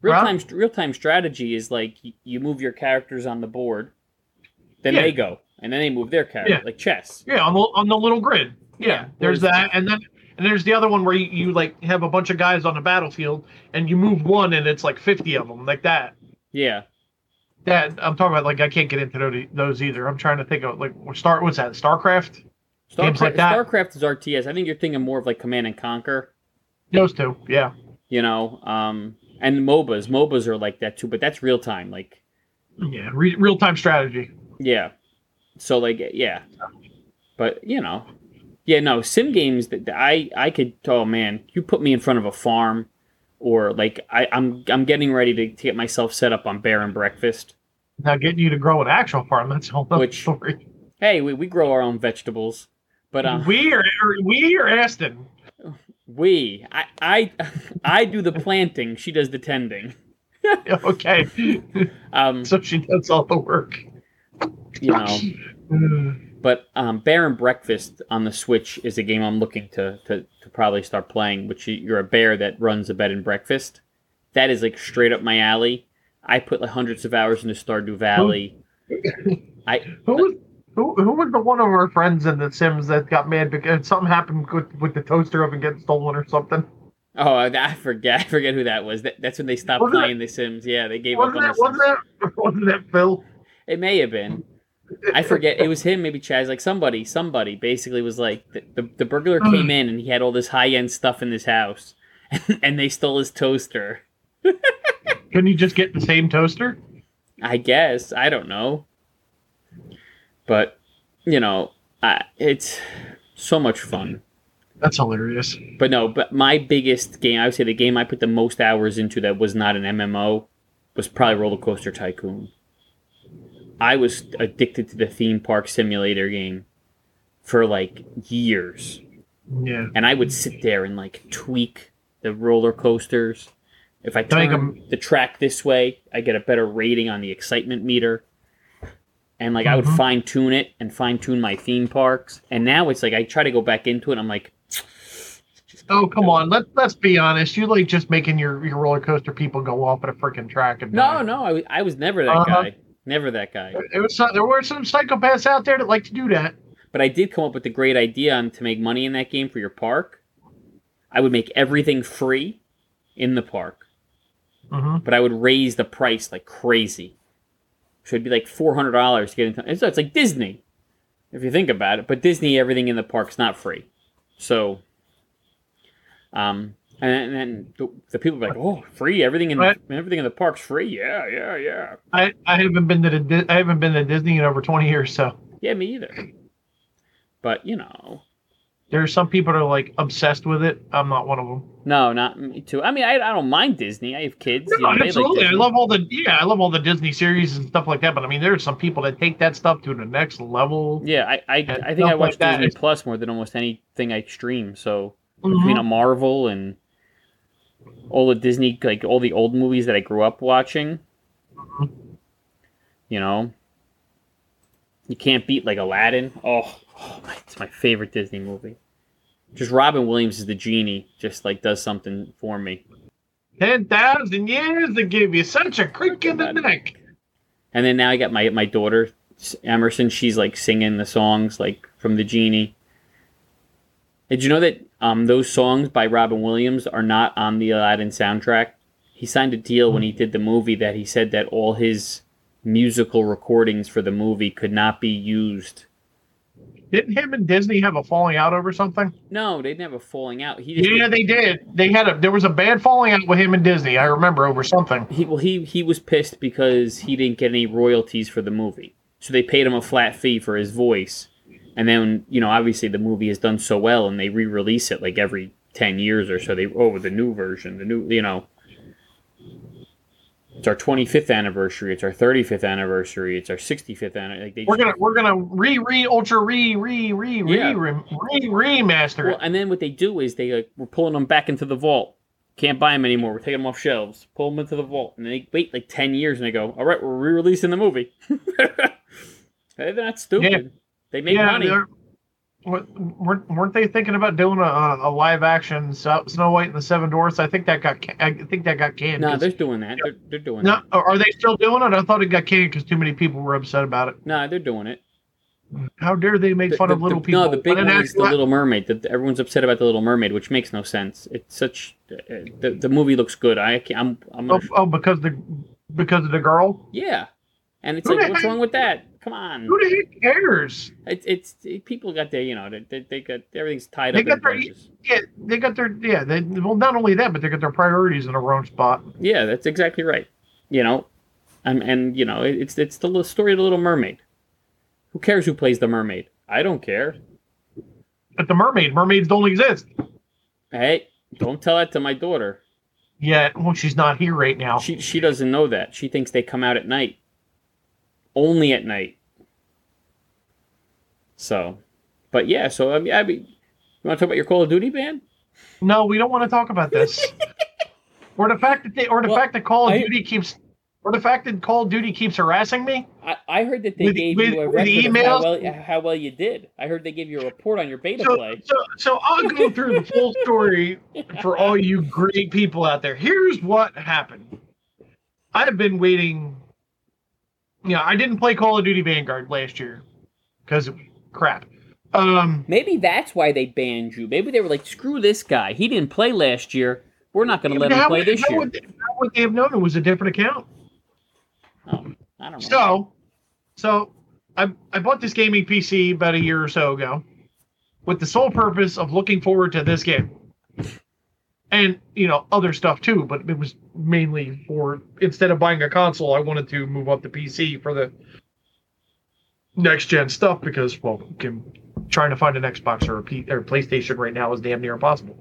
Real Huh? time real time strategy is like you move your characters on the board, then Yeah. they go, and then they move their character Yeah. like chess. Yeah, on the on the little grid. Yeah, Yeah, there's that, and then and there's the other one where you, you like have a bunch of guys on the battlefield, and you move one, and it's like 50 of them, like that. Yeah, That I'm talking about. Like I can't get into those, those either. I'm trying to think of like what start. What's that? Starcraft. Games like that. Starcraft is RTS. I think you're thinking more of like Command and Conquer. Those two. Yeah. You know, um, and MOBAs. MOBAs are like that too, but that's real time. Like, Yeah. Re- Real time strategy. yeah. So like, yeah. But you know, yeah. No, sim games that I I could. Oh man, you put me in front of a farm, or like I I'm I'm getting ready to, to get myself set up on Bear and Breakfast. Now getting you to grow an actual farm. That's a whole other Which- story. Hey, we, we grow our own vegetables, but um, we are we are Aston. We I I I do the planting. She does the tending. okay. Um, so she does all the work. you know. But um, Bear and Breakfast on the Switch is a game I'm looking to, to, to probably start playing. Which you- you're a bear that runs a bed and breakfast. That is like straight up my alley. I put like hundreds of hours into Stardew Valley. I Who was who, who was the one of our friends in The Sims that got mad because something happened with, with the toaster oven getting stolen or something? oh I forget I forget who that was. That, that's when they stopped Wasn't playing The Sims. Yeah, they gave up on that, The Sims. wasn't that wasn't that Phil? It may have been. I forget. It was him, maybe Chaz. Like somebody, somebody basically was like the the, the burglar hmm. came in and he had all this high end stuff in his house, and they stole his toaster. Can you just get the same toaster? I guess I don't know, but you know, I, it's so much fun. That's hilarious. But no, but my biggest game, I would say the game I put the most hours into that was not an MMO was probably Roller Coaster Tycoon. I was addicted to the theme park simulator game for like years. Yeah. And I would sit there and like tweak the roller coasters. If I make the track this way, I get a better rating on the excitement meter. And like I would Mhm. fine tune it and fine tune my theme parks. And now it's like I try to go back into it. And I'm like, Oh come on, let let's be honest. You like just making your, your roller coaster people go off at a freaking track and no, die. no, I, was- I was never that Uh-huh. guy. Never that guy. It was some, there were some psychopaths out there that like to do that. But I did come up with a great idea on to make money in that game for your park. I would make everything free in the park, hmm but I would raise the price like crazy. So it'd be like four hundred dollars to get into. It's, it's like Disney, if you think about it. But Disney, everything in the park's not free. So, um, and, and then the, the people are like, "Oh, free! Everything in Right. everything in the park's free." Yeah, yeah, yeah. I, I haven't been to the I haven't been to Disney in over twenty years, so Yeah, me either. But you know, there are some people that are like obsessed with it. I'm not one of them. no, not me too. I mean, I, I don't mind Disney. I have kids. you No, know, they like absolutely. I love all the yeah, I love all the Disney series and stuff like that. But I mean, there are some people that take that stuff to the next level. Yeah, I I, I think I like watch that. Disney Plus more than almost anything I stream. So Mhm. between a Marvel and all the Disney, like all the old movies that I grew up watching, Mhm. you know, you can't beat like Aladdin. Oh, oh my, it's my favorite Disney movie. Just Robin Williams is the genie. Just like does something for me. Ten thousand years to give you such a creak in the neck. And then now I got my my daughter Emerson. She's like singing the songs like from the genie. Did you know that um, those songs by Robin Williams are not on the Aladdin soundtrack? He signed a deal when he did the movie that he said that all his musical recordings for the movie could not be used. Didn't him and Disney have a falling out over something? No, they didn't have a falling out. He just Yeah, they did. They had a there was a bad falling out with him and Disney. I remember over something. he well he he was pissed because he didn't get any royalties for the movie. So they paid him a flat fee for his voice. And then, you know, obviously the movie has done so well and they re-release it like every 10 years or so. They oh, the new version, the new, you know. It's our 25th anniversary, it's our 35th anniversary, it's our 65th anniversary. Like they We're gonna we're gonna re re ultra re re re re Yeah. re re remaster Well, it. and then what they do is they like we're pulling them back into the vault. Can't buy them anymore. We're taking them off shelves. Pull them into the vault, and they wait like ten years, and they go, "All right, we're re-releasing the movie." Hey, They're not stupid. They make yeah, money. they're- weren't weren't they thinking about doing a, a live action Snow White and the Seven Dwarfs? I think that got I think that got canned. No, they're doing that. They're, they're doing no, that. are they still doing it? I thought it got canned because too many people were upset about it. No, they're doing it. How dare they make The- fun the- of little the- people? No, the big one is the actual- Little Mermaid. The, everyone's upset about the Little Mermaid, which makes no sense. It's such uh, the, the movie looks good. I can't, I'm I'm Oh, oh, because the because of the girl. yeah, and it's Who like, what's wrong with that? Come on, Who the heck cares? it's it's it, people got their you know they, they, they got everything's tied They up got their-. Yeah, they got their yeah. They, well, not only that, but they got their priorities in the wrong spot. Yeah, that's exactly right. You know, and and you know it- it's it's the story of the Little Mermaid. Who cares who plays the mermaid? I don't care. But the mermaid, mermaids don't exist. Hey, don't tell that to my daughter. Yeah, well, she's not here right now. She she doesn't know that. She thinks they come out at night. Only at night. So, but yeah. So I mean, I mean, you want to talk about your Call of Duty ban? No, we don't want to talk about this. or the fact that they, or the Well, fact that Call of I- Duty keeps, or the fact that Call of Duty keeps harassing me. I, I heard that they With- gave with- you a record of how well how well you did. I heard they gave you a report on your beta So, play. so, so I'll go through the full story for all you great people out there. Here's what happened. I have been waiting. Know, I didn't play Call of Duty Vanguard last year because crap. Um, Maybe that's why they banned you. Maybe they were like, "Screw this guy. He didn't play last year. We're not going to let him play would- this how year." Would they, how would they have known it was a different account? Oh, I don't know. So, so I I bought this gaming PC about a year or so ago, with the sole purpose of looking forward to this game, and you know other stuff too. But it was mainly for instead of buying a console, I wanted to move up the PC for the next gen stuff because well, can, trying to find an Xbox or a P, or PlayStation right now is damn near impossible.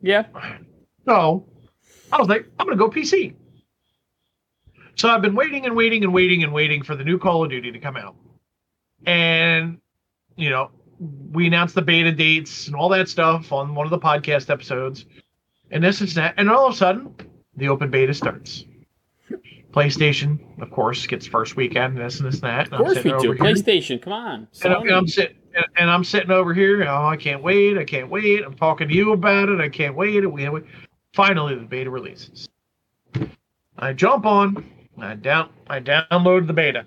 yeah, So I was like, I'm gonna go PC. So I've been waiting and waiting and waiting and waiting for the new Call of Duty to come out. And you know, we announced the beta dates and all that stuff on one of the podcast episodes. And this is that. And all of a sudden, the open beta starts. PlayStation, of course, gets first weekend, this and this and that. And of course we do. here- PlayStation, come on. and, I'm, and I'm sitting and, I'm sitting over here. Oh, I can't wait! I can't wait! I'm talking to you about it. I can't wait! We. Finally, the beta releases. I jump on. I down. I download the beta.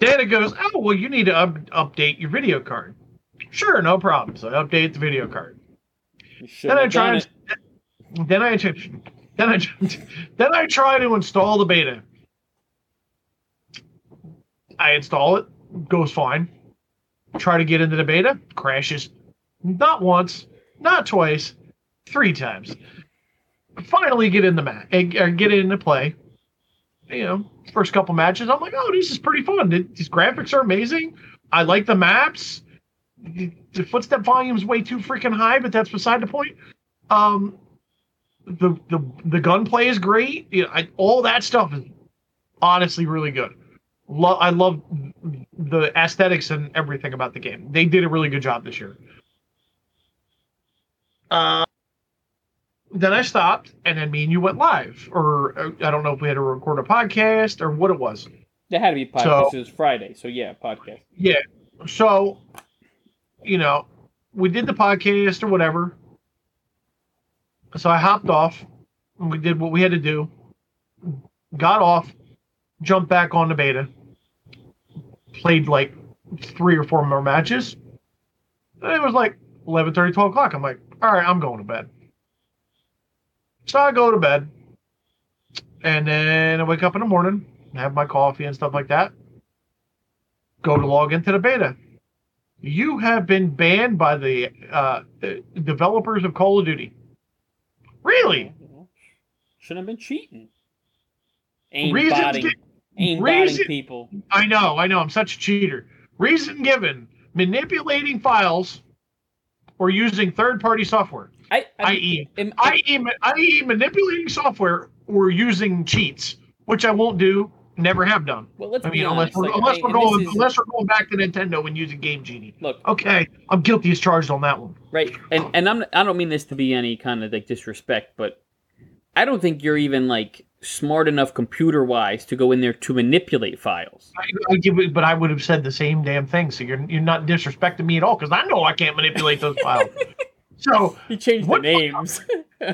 It goes. Oh well, you need to up, update your video card. Sure, no problem. So I update the video card. Then I try and then I then I then I try to install the beta. I install it, goes fine. Try to get into the beta, crashes. Not once, not twice, three times. Finally, get in the match, eh, eh, get into play. You know, first couple matches, I'm like, oh, this is pretty fun. These graphics are amazing. I like the maps. The footstep volume's way too freaking high, but that's beside the point. Um, the the the gunplay is great. You know, I, all that stuff is honestly really good. Lo- I love the aesthetics and everything about the game. They did a really good job this year. Uh, then I stopped, and then me and you went live, or uh, I don't know if we had to record a podcast or what it was. There had to be podcast. So- it was Friday, so yeah, podcast. Yeah. So, you know, we did the podcast or whatever. So I hopped off and we did what we had to do. Got off, jumped back on the beta, played like three or four more matches. And it was like 11 12 o'clock. I'm like, all right, I'm going to bed. So I go to bed. And then I wake up in the morning, have my coffee and stuff like that go to log into the beta. You have been banned by the uh, developers of Call of Duty. Really? Shouldn't have been cheating. Aim Reasons botting, gi- aim reason- people. I know, I know. I'm such a cheater. Reason given: manipulating files or using third-party software, I, I, i.e., am- i.e., i.e., manipulating software or using cheats, which I won't do. Never have done. well, let's I mean, unless we're, like, unless I- we're going is- unless we're going back to Nintendo and using Game Genie. look, Okay, I'm guilty as charged on that one. right, and and I'm I don't mean this to be any kind of like disrespect, but I don't think you're even like smart enough computer wise to go in there to manipulate files. I, I give it, but I would have said the same damn thing. So you're you're not disrespecting me at all because I know I can't manipulate those files. So he changed the names.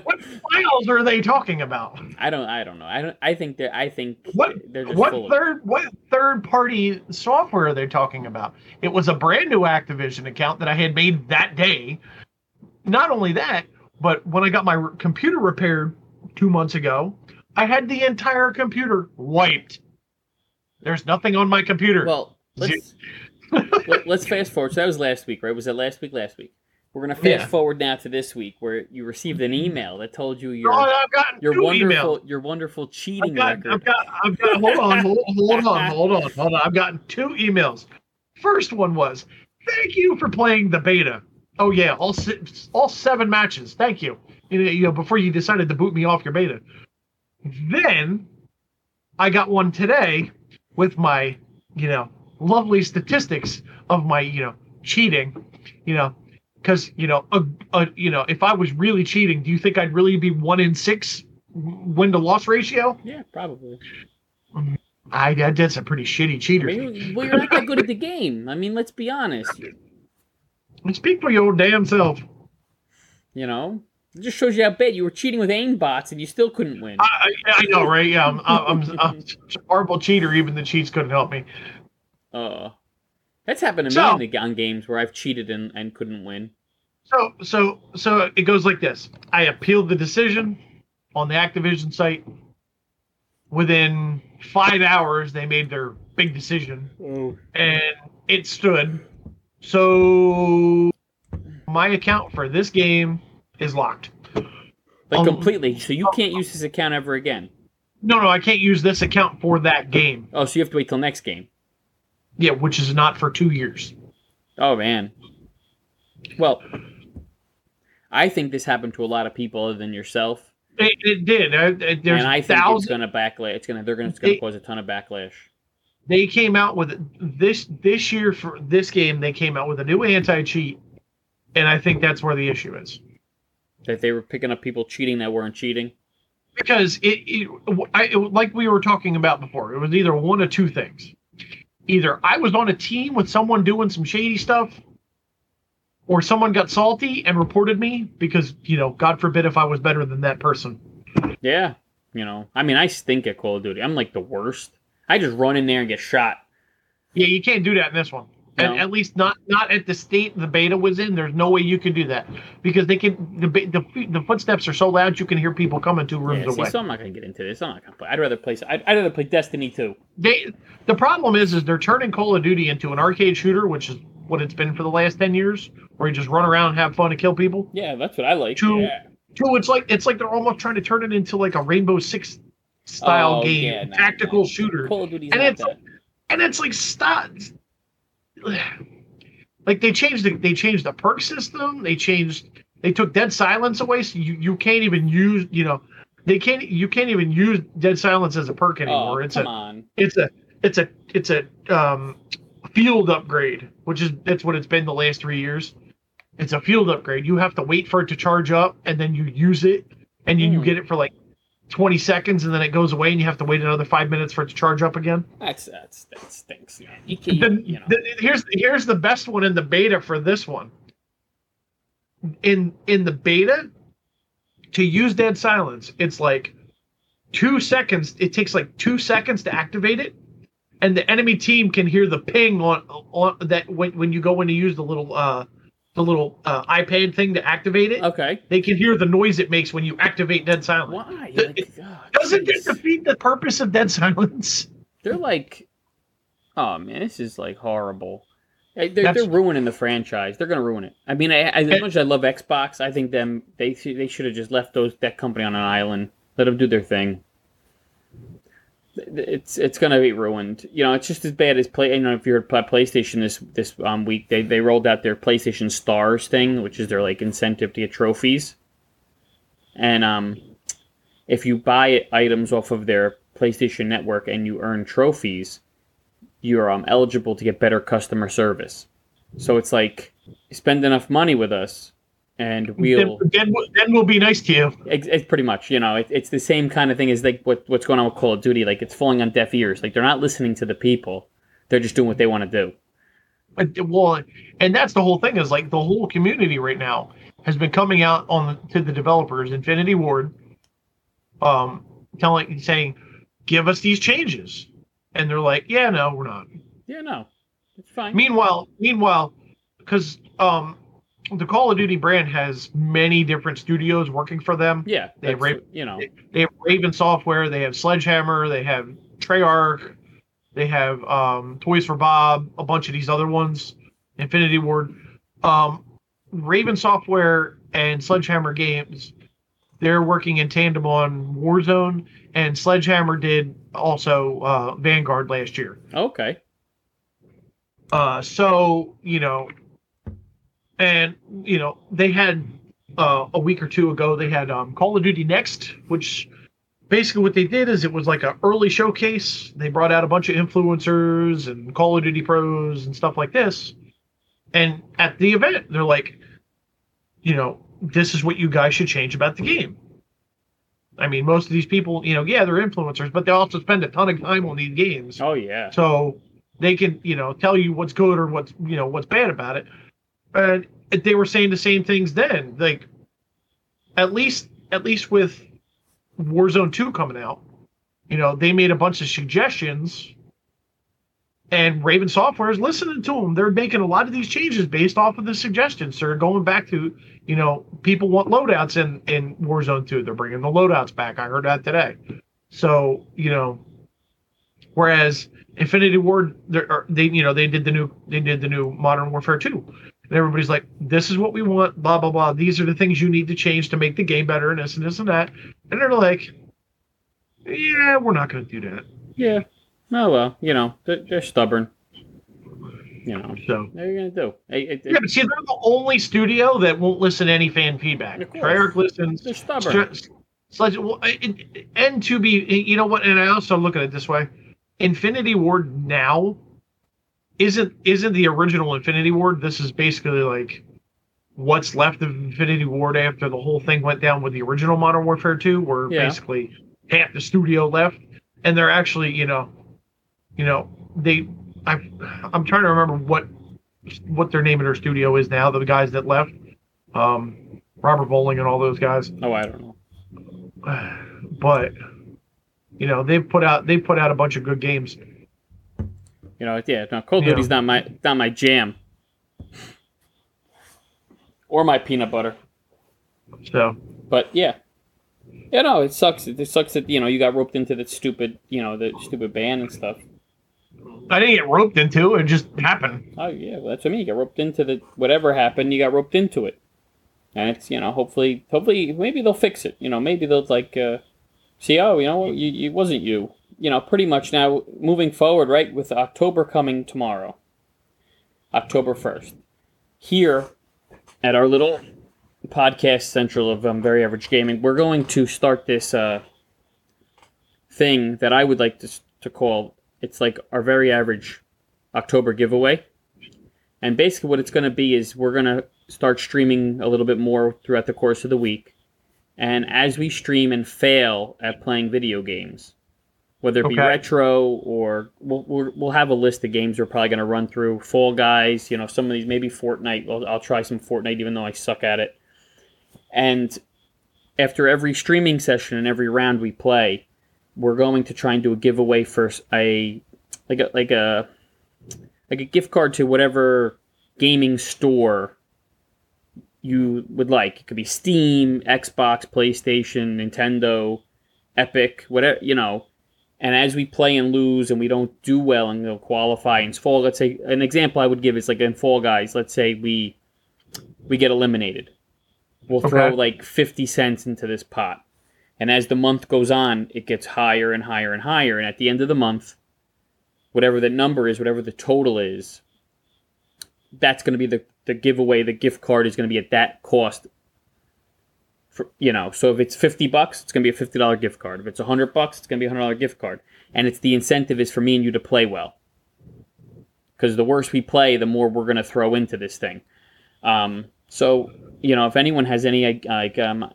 what files are they talking about? I don't. I don't know. I don't. I think that. I think What they're just what full of. third what third party software are they talking about? It was a brand new Activision account that I had made that day. Not only that, but when I got my computer repaired two months ago, I had the entire computer wiped. There's nothing on my computer. Well, let's let, us fast forward. So that was last week, right? Was that last week? Last week. We're gonna fast Yeah. forward now to this week, where you received an email that told you Oh, your I've gotten your wonderful emails. your wonderful I've cheating record. I've got, I've got, hold on, hold, hold on, hold on, hold on. I've gotten two emails. First one was, thank you for playing the beta. Oh yeah, all six, all seven matches. Thank you. You know, you know, before you decided to boot me off your beta. Then I got one today with my, you know, lovely statistics of my, you know, cheating. You know, because you know, a, a, you know, if I was really cheating, do you think I'd really be one in six win to loss ratio? yeah, probably. I, I did some pretty shitty I cheaters. mean, well, you're not that good at the game. I mean, let's be honest. Speak for your damn self. You know, it just shows you how bad you were cheating with aim bots and you still couldn't win. I, I, I know, right? Yeah, I'm, I'm, I'm a horrible cheater. Even the cheats couldn't help me. Uh, that's happened to So- me in the, on games where I've cheated and, and couldn't win. So, so, so it goes like this. I appealed the decision on the Activision site. Within five hours, they made their big decision, Oh. and it stood. So, my account for this game is locked. Like Um, completely. So you can't use this account ever again. No, no, I can't use this account for that game. Oh, so you have to wait till next game. Yeah, which is not for two years. Oh man. Well, I think this happened to a lot of people other than yourself, It, it did. Uh, There's and I think it's thousands. going to backlash. It's going to they're going to it's going They- to cause a ton of backlash. They came out with this this year for this game. They came out with a new anti cheat, and I think that's where the issue is That they were picking up people cheating that weren't cheating. because it, it, I, it like we were talking about before. It was either one of two things: either I was on a team with someone doing some shady stuff, or someone got salty and reported me because you know, God forbid, if I was better than that person. Yeah, you know. I mean, I stink at Call of Duty. I'm like the worst. I just run in there and get shot. Yeah, you can't do that in this one. No. At, at least not not at the state the beta was in. There's no way you can do that because they can the the, the footsteps are so loud you can hear people coming two rooms Yeah, see, away. so I'm not going to get into this. I'm not going to play. I'd rather play. I'd, I'd rather play Destiny 2. They the problem is is they're turning Call of Duty into an arcade shooter, which is what it's been for the last ten years, where you just run around and have fun and kill people. Yeah, that's what I like. Two- yeah. Two, it's like it's like they're almost trying to turn it into like a Rainbow Six style Oh, game, yeah, no, tactical no. shooter. Call of Duty's And it's- that. and it's like stop like they changed the they changed the perk system they changed they took dead silence away so you, you can't even use you know they can't you can't even use dead silence as a perk anymore Oh, it's come a on. it's a it's a it's a um field upgrade which is that's what it's been the last three years it's a field upgrade you have to wait for it to charge up and then you use it and then you Hmm. get it for like 20 seconds and then it goes away and you have to wait another five minutes for it to charge up again That's that's that stinks. Man. You can't. the, you know. the- here's here's the best one in the beta for this one. In in the beta, to use dead silence, it's like two seconds. It takes like two seconds to activate it, and the enemy team can hear the ping on on that when when you go in to use the little uh the little uh, iPad thing to activate it. okay. They can hear the noise it makes when you activate dead silence. Why? Like, oh, Doesn't it defeat the purpose of dead silence? They're like, oh man, this is like horrible. They're, they're ruining the franchise. They're gonna ruin it. I mean, I, I, as much as I love Xbox, I think them they should- they should have just left those that company on an island. Let them do their thing. It's it's gonna be ruined. You know, it's just as bad as play. You know, if you heard about PlayStation this this um, week, they they rolled out their PlayStation Stars thing, which is their like incentive to get trophies. And um, if you buy items off of their PlayStation Network and you earn trophies, you're um, eligible to get better customer service. So it's like spend enough money with us, and we'll. Then, then, we'll- be nice to you. It's, it's pretty much, you know, it, it's the same kind of thing as like what what's going on with Call of Duty. Like it's falling on deaf ears. Like they're not listening to the people; they're just doing what they want to do. But, well, and that's the whole thing is like the whole community right now has been coming out on the, to the developers, Infinity Ward, um, telling saying, "Give us these changes," and they're like, "Yeah, no, we're not." Yeah, no, it's fine. Meanwhile, meanwhile, because um, the Call of Duty brand has many different studios working for them. yeah, they have rape- you know, They have Raven Software, they have Sledgehammer, they have Treyarch, they have um, Toys for Bob, a bunch of these other ones, Infinity Ward. Um, Raven Software and Sledgehammer Games, they're working in tandem on Warzone, and Sledgehammer did also uh, Vanguard last year. okay, Uh, so you know, and you know they had uh, a week or two ago they had um, Call of Duty Next, which basically what they did is it was like an early showcase. They brought out a bunch of influencers and Call of Duty pros and stuff like this. And at the event, they're like, you know, this is what you guys should change about the game. I mean, most of these people, you know, yeah, they're influencers, but they also spend a ton of time on these games oh yeah, so they can you know tell you what's good or what's you know what's bad about it and they were saying the same things then. Like at least at least with warzone 2 coming out you know they made a bunch of suggestions and raven software is listening to them they're making a lot of these changes based off of the suggestions so they're going back to you know people want loadouts in in warzone 2 they're bringing the loadouts back. I heard that today. So you know Whereas Infinity Ward, they you know they did the new they did the new Modern Warfare two, and everybody's like, this is what we want, blah blah blah. These are the things you need to change to make the game better, and this and this and that. And they're like, yeah, we're not going to do that. yeah. Oh well, you know, they're, they're stubborn. You know, So what are you gonna do? It- it- yeah, but see, they're the only studio that won't listen to any fan feedback. Treyarch listens. they're stubborn. Sledge- Sledge- well, it- it- and to be, you know what? And I also look at it this way: Infinity Ward now isn't isn't the original Infinity Ward. This is basically like what's left of Infinity Ward after the whole thing went down with the original Modern Warfare 2, where Yeah. basically half the studio left, and they're actually, you know, you know, they. I, I'm trying to remember what what their name of their studio is now. The guys that left, um, Robert Bowling and all those guys Oh, I don't know. but you know they've put out they've put out a bunch of good games. You know, yeah. No, of Yeah. Duty's not my not my jam. Or my peanut butter. So But yeah. Yeah, no, it sucks. It sucks that, you know, you got roped into the stupid, you know, the stupid ban and stuff. I didn't get roped into it; it just happened. Oh, yeah, well, that's what I mean. You got roped into the, whatever happened, you got roped into it. And it's, you know, hopefully, hopefully, maybe they'll fix it. You know, maybe they'll, like, uh, see, oh, you know, you, it wasn't you. You know, pretty much now, moving forward, right, with October coming tomorrow, October 1st, here at our little podcast central of um, Very Average Gaming, we're going to start this uh, thing that I would like to, to call it's like our Very Average October giveaway. And basically, what it's going to be is we're going to start streaming a little bit more throughout the course of the week. And as we stream and fail at playing video games, whether it be Okay. retro or we'll, we'll, we'll have a list of games we're probably going to run through. Fall Guys, you know, some of these, maybe Fortnite. I'll, I'll try some Fortnite even though I suck at it. And after every streaming session and every round we play, we're going to try and do a giveaway for a like a like a like a gift card to whatever gaming store you would like. It could be Steam, Xbox, PlayStation, Nintendo, Epic, whatever you know. And as we play and lose, and we don't do well, and they'll qualify and fall. Let's say an example I would give is like in Fall Guys. Let's say we we get eliminated. We'll throw like fifty cents into this pot, and as the month goes on, it gets higher and higher and higher. And at the end of the month, whatever the number is, whatever the total is, that's going to be the, the giveaway. The gift card is going to be at that cost. For, you know, so if it's fifty bucks, it's going to be a fifty dollar gift card. If it's hundred bucks, it's going to be a hundred dollar gift card. And it's the incentive is for me and you to play well. Because the worse we play, the more we're going to throw into this thing. Um, so you know, if anyone has any like um,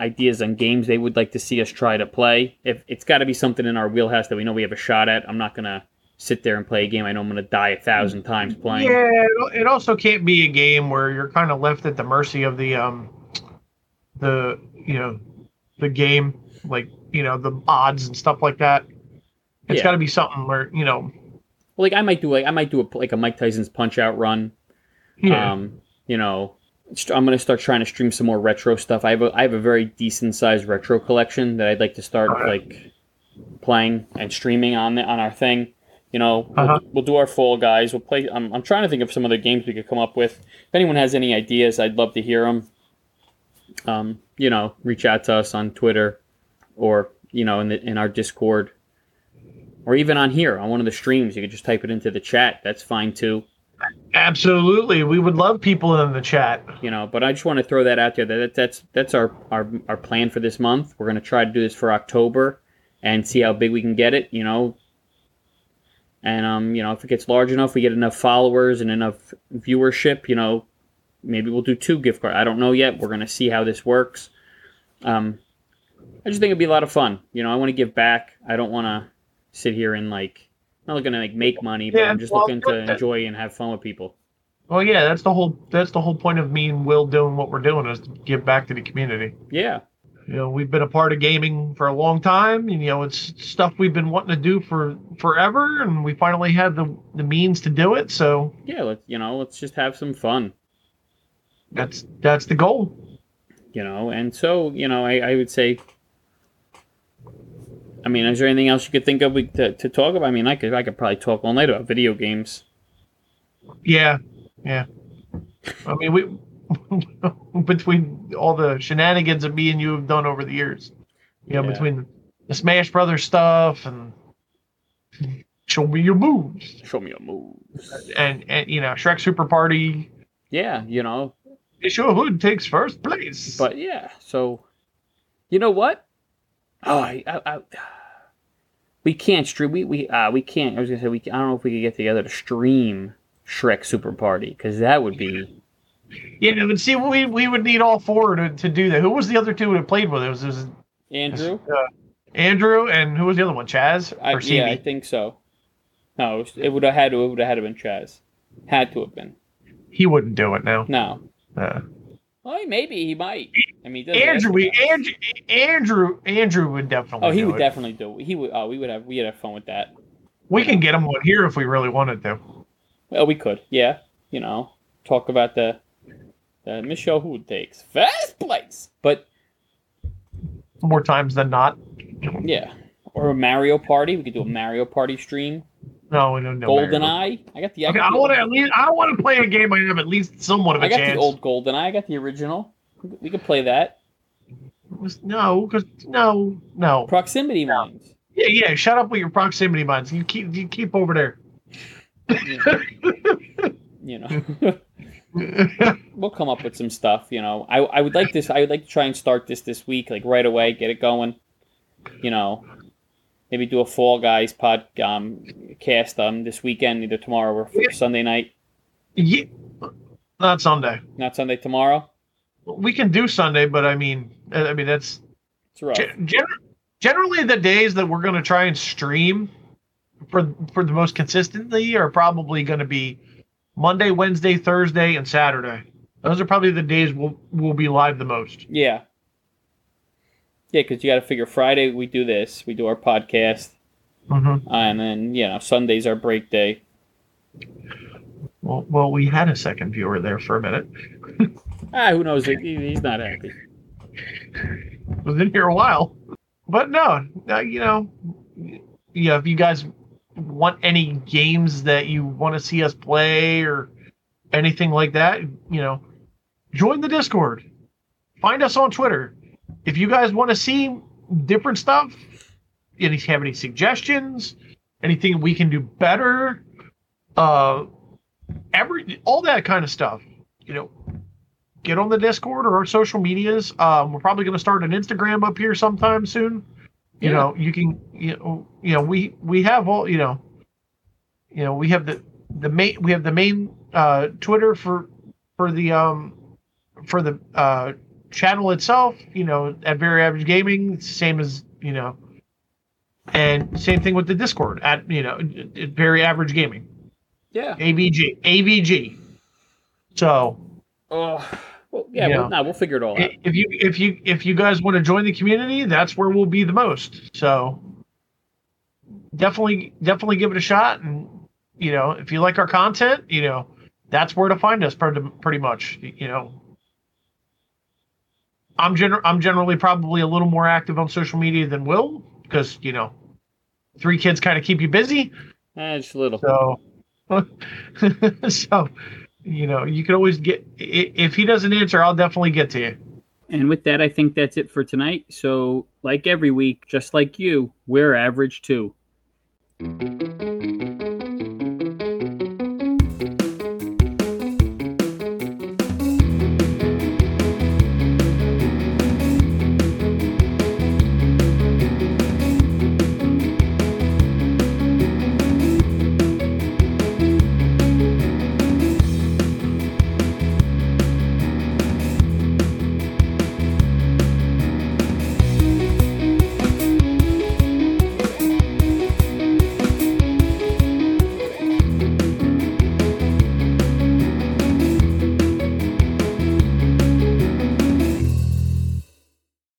ideas on games they would like to see us try to play, if it's got to be something in our wheelhouse that we know we have a shot at, I'm not gonna sit there and play a game I know I'm going to die a thousand times playing. Yeah, it also can't be a game where you're kind of left at the mercy of the um the you know the game like you know the odds and stuff like that. It's Yeah. got to be something where you know Like I might do like I might do a, like a Mike Tyson's Punch Out run. yeah Um, you know, I'm gonna start trying to stream some more retro stuff. I have a, I have a very decent sized retro collection that I'd like to start Alright. like playing and streaming on the, on our thing. You know, Uh-huh. we'll, we'll do our Fall Guys. We'll play. I'm, I'm trying to think of some other games we could come up with. If anyone has any ideas, I'd love to hear them. Um, you know, reach out to us on Twitter, or you know, in the in our Discord, or even on here on one of the streams. You could just type it into the chat. That's fine too. absolutely we would love people in the chat. you know but i just want to throw that out there that that's that's our our, our plan for this month we're going to try to do this for october and see how big we can get it you know and um you know if it gets large enough we get enough followers and enough viewership you know maybe we'll do two gift cards. I don't know yet. We're going to see how this works. Um i just think it'd be a lot of fun. You know i want to give back. I don't want to sit here and like I'm not looking to like make money but Yeah, i'm just well, looking to enjoy and have fun with people. Well, yeah, that's the whole that's the whole point of me and Will doing what we're doing is to give back to the community. yeah. You know, we've been a part of gaming for a long time, and you know, it's stuff we've been wanting to do for forever, and we finally had the the means to do it. So. Yeah let's you know let's just have some fun that's that's the goal. you know and so you know i, I would say i mean is there anything else you could think of we, to, to talk about i mean i could i could probably talk all night about video games Yeah, yeah. I mean, we between all the shenanigans that me and you have done over the years, you know, Yeah. between the Smash Brothers stuff and show me your moves, show me your moves and and you know, Shrek Super Party. yeah you know Show Hood takes first place. but yeah so you know what oh i, I, I we can't stream we we uh we can't i was gonna say we i don't know if we could get together to stream shrek super party because that would be yeah, but see, we we would need all four to, to do that. Who was the other two that played with it? It was, it was andrew Andrew and who was the other one? Chaz I, yeah, I think so. No, it was- it would have had to. It would have had to been Chaz. Had to have been. He wouldn't do it now. No. Uh, Well, maybe he might. I mean, he does ask Andrew, we. Andrew, Andrew, Andrew would definitely. Oh, he do would it. definitely do. He would. Oh, we would have. We'd have fun with that. We can get him one here if we really wanted to. Well, we could. Yeah. You know, talk about the the Michelle who takes first place. But More times than not. yeah, or a Mario Party. We could do a Mario Party stream. No, we don't know. Golden Eye. I got the. Okay, I want to at least. I want to play a game. I have at least somewhat of a I got chance. the old Golden Eye. I got the original. We could- play that. No, because no, no. Proximity mines. Yeah, yeah. Shut up with your proximity mines. You keep, you keep over there. You know. we'll come up with some stuff. You know, I I would like this. I would like to try and start this this week, like right away, get it going. You know, maybe do a Fall Guys pod um cast um this weekend, either tomorrow or Yeah. Sunday night. yeah, not Sunday. Not Sunday, tomorrow. We can do Sunday, but I mean, I mean that's It's rough. Gen- generally the days that we're going to try and stream for for the most consistently are probably going to be Monday, Wednesday, Thursday, and Saturday. Those are probably the days we'll we'll be live the most. Yeah. Yeah, because you got to figure Friday we do this, we do our podcast, Mm-hmm. and then you know Sunday's our break day. Well, well, we had a second viewer there for a minute. Ah, who knows? He- He's not happy. Was in here a while, but no, uh, you know, yeah. If you guys want any games that you want to see us play or anything like that, you know, join the Discord. Find us on Twitter. If you guys want to see different stuff, any have any suggestions, anything we can do better, uh, every all that kind of stuff, you know, get on the Discord or our social medias. Um, we're probably going to start an Instagram up here sometime soon. You Yeah. know, you can, you know, you know, we we have all, you know, you know, we have the the main we have the main uh, Twitter for for the um for the uh, channel itself. You know, at Very Average Gaming, same as you know And same thing with the Discord at you know very average gaming. Yeah. AVG AVG. So. Oh. Well, yeah, yeah. We'll, no, we'll figure it all out. If you if you if you guys want to join the community, that's where we'll be the most. So definitely definitely give it a shot, and you know if you like our content, you know that's where to find us pretty pretty much. You know, I'm gen- I'm generally probably a little more active on social media than Will because you know three kids kind of keep you busy. Eh, just a little. So, so you know, you can always get if he doesn't answer, I'll definitely get to you. And with that, I think that's it for tonight. So, like every week, just like you, we're average too.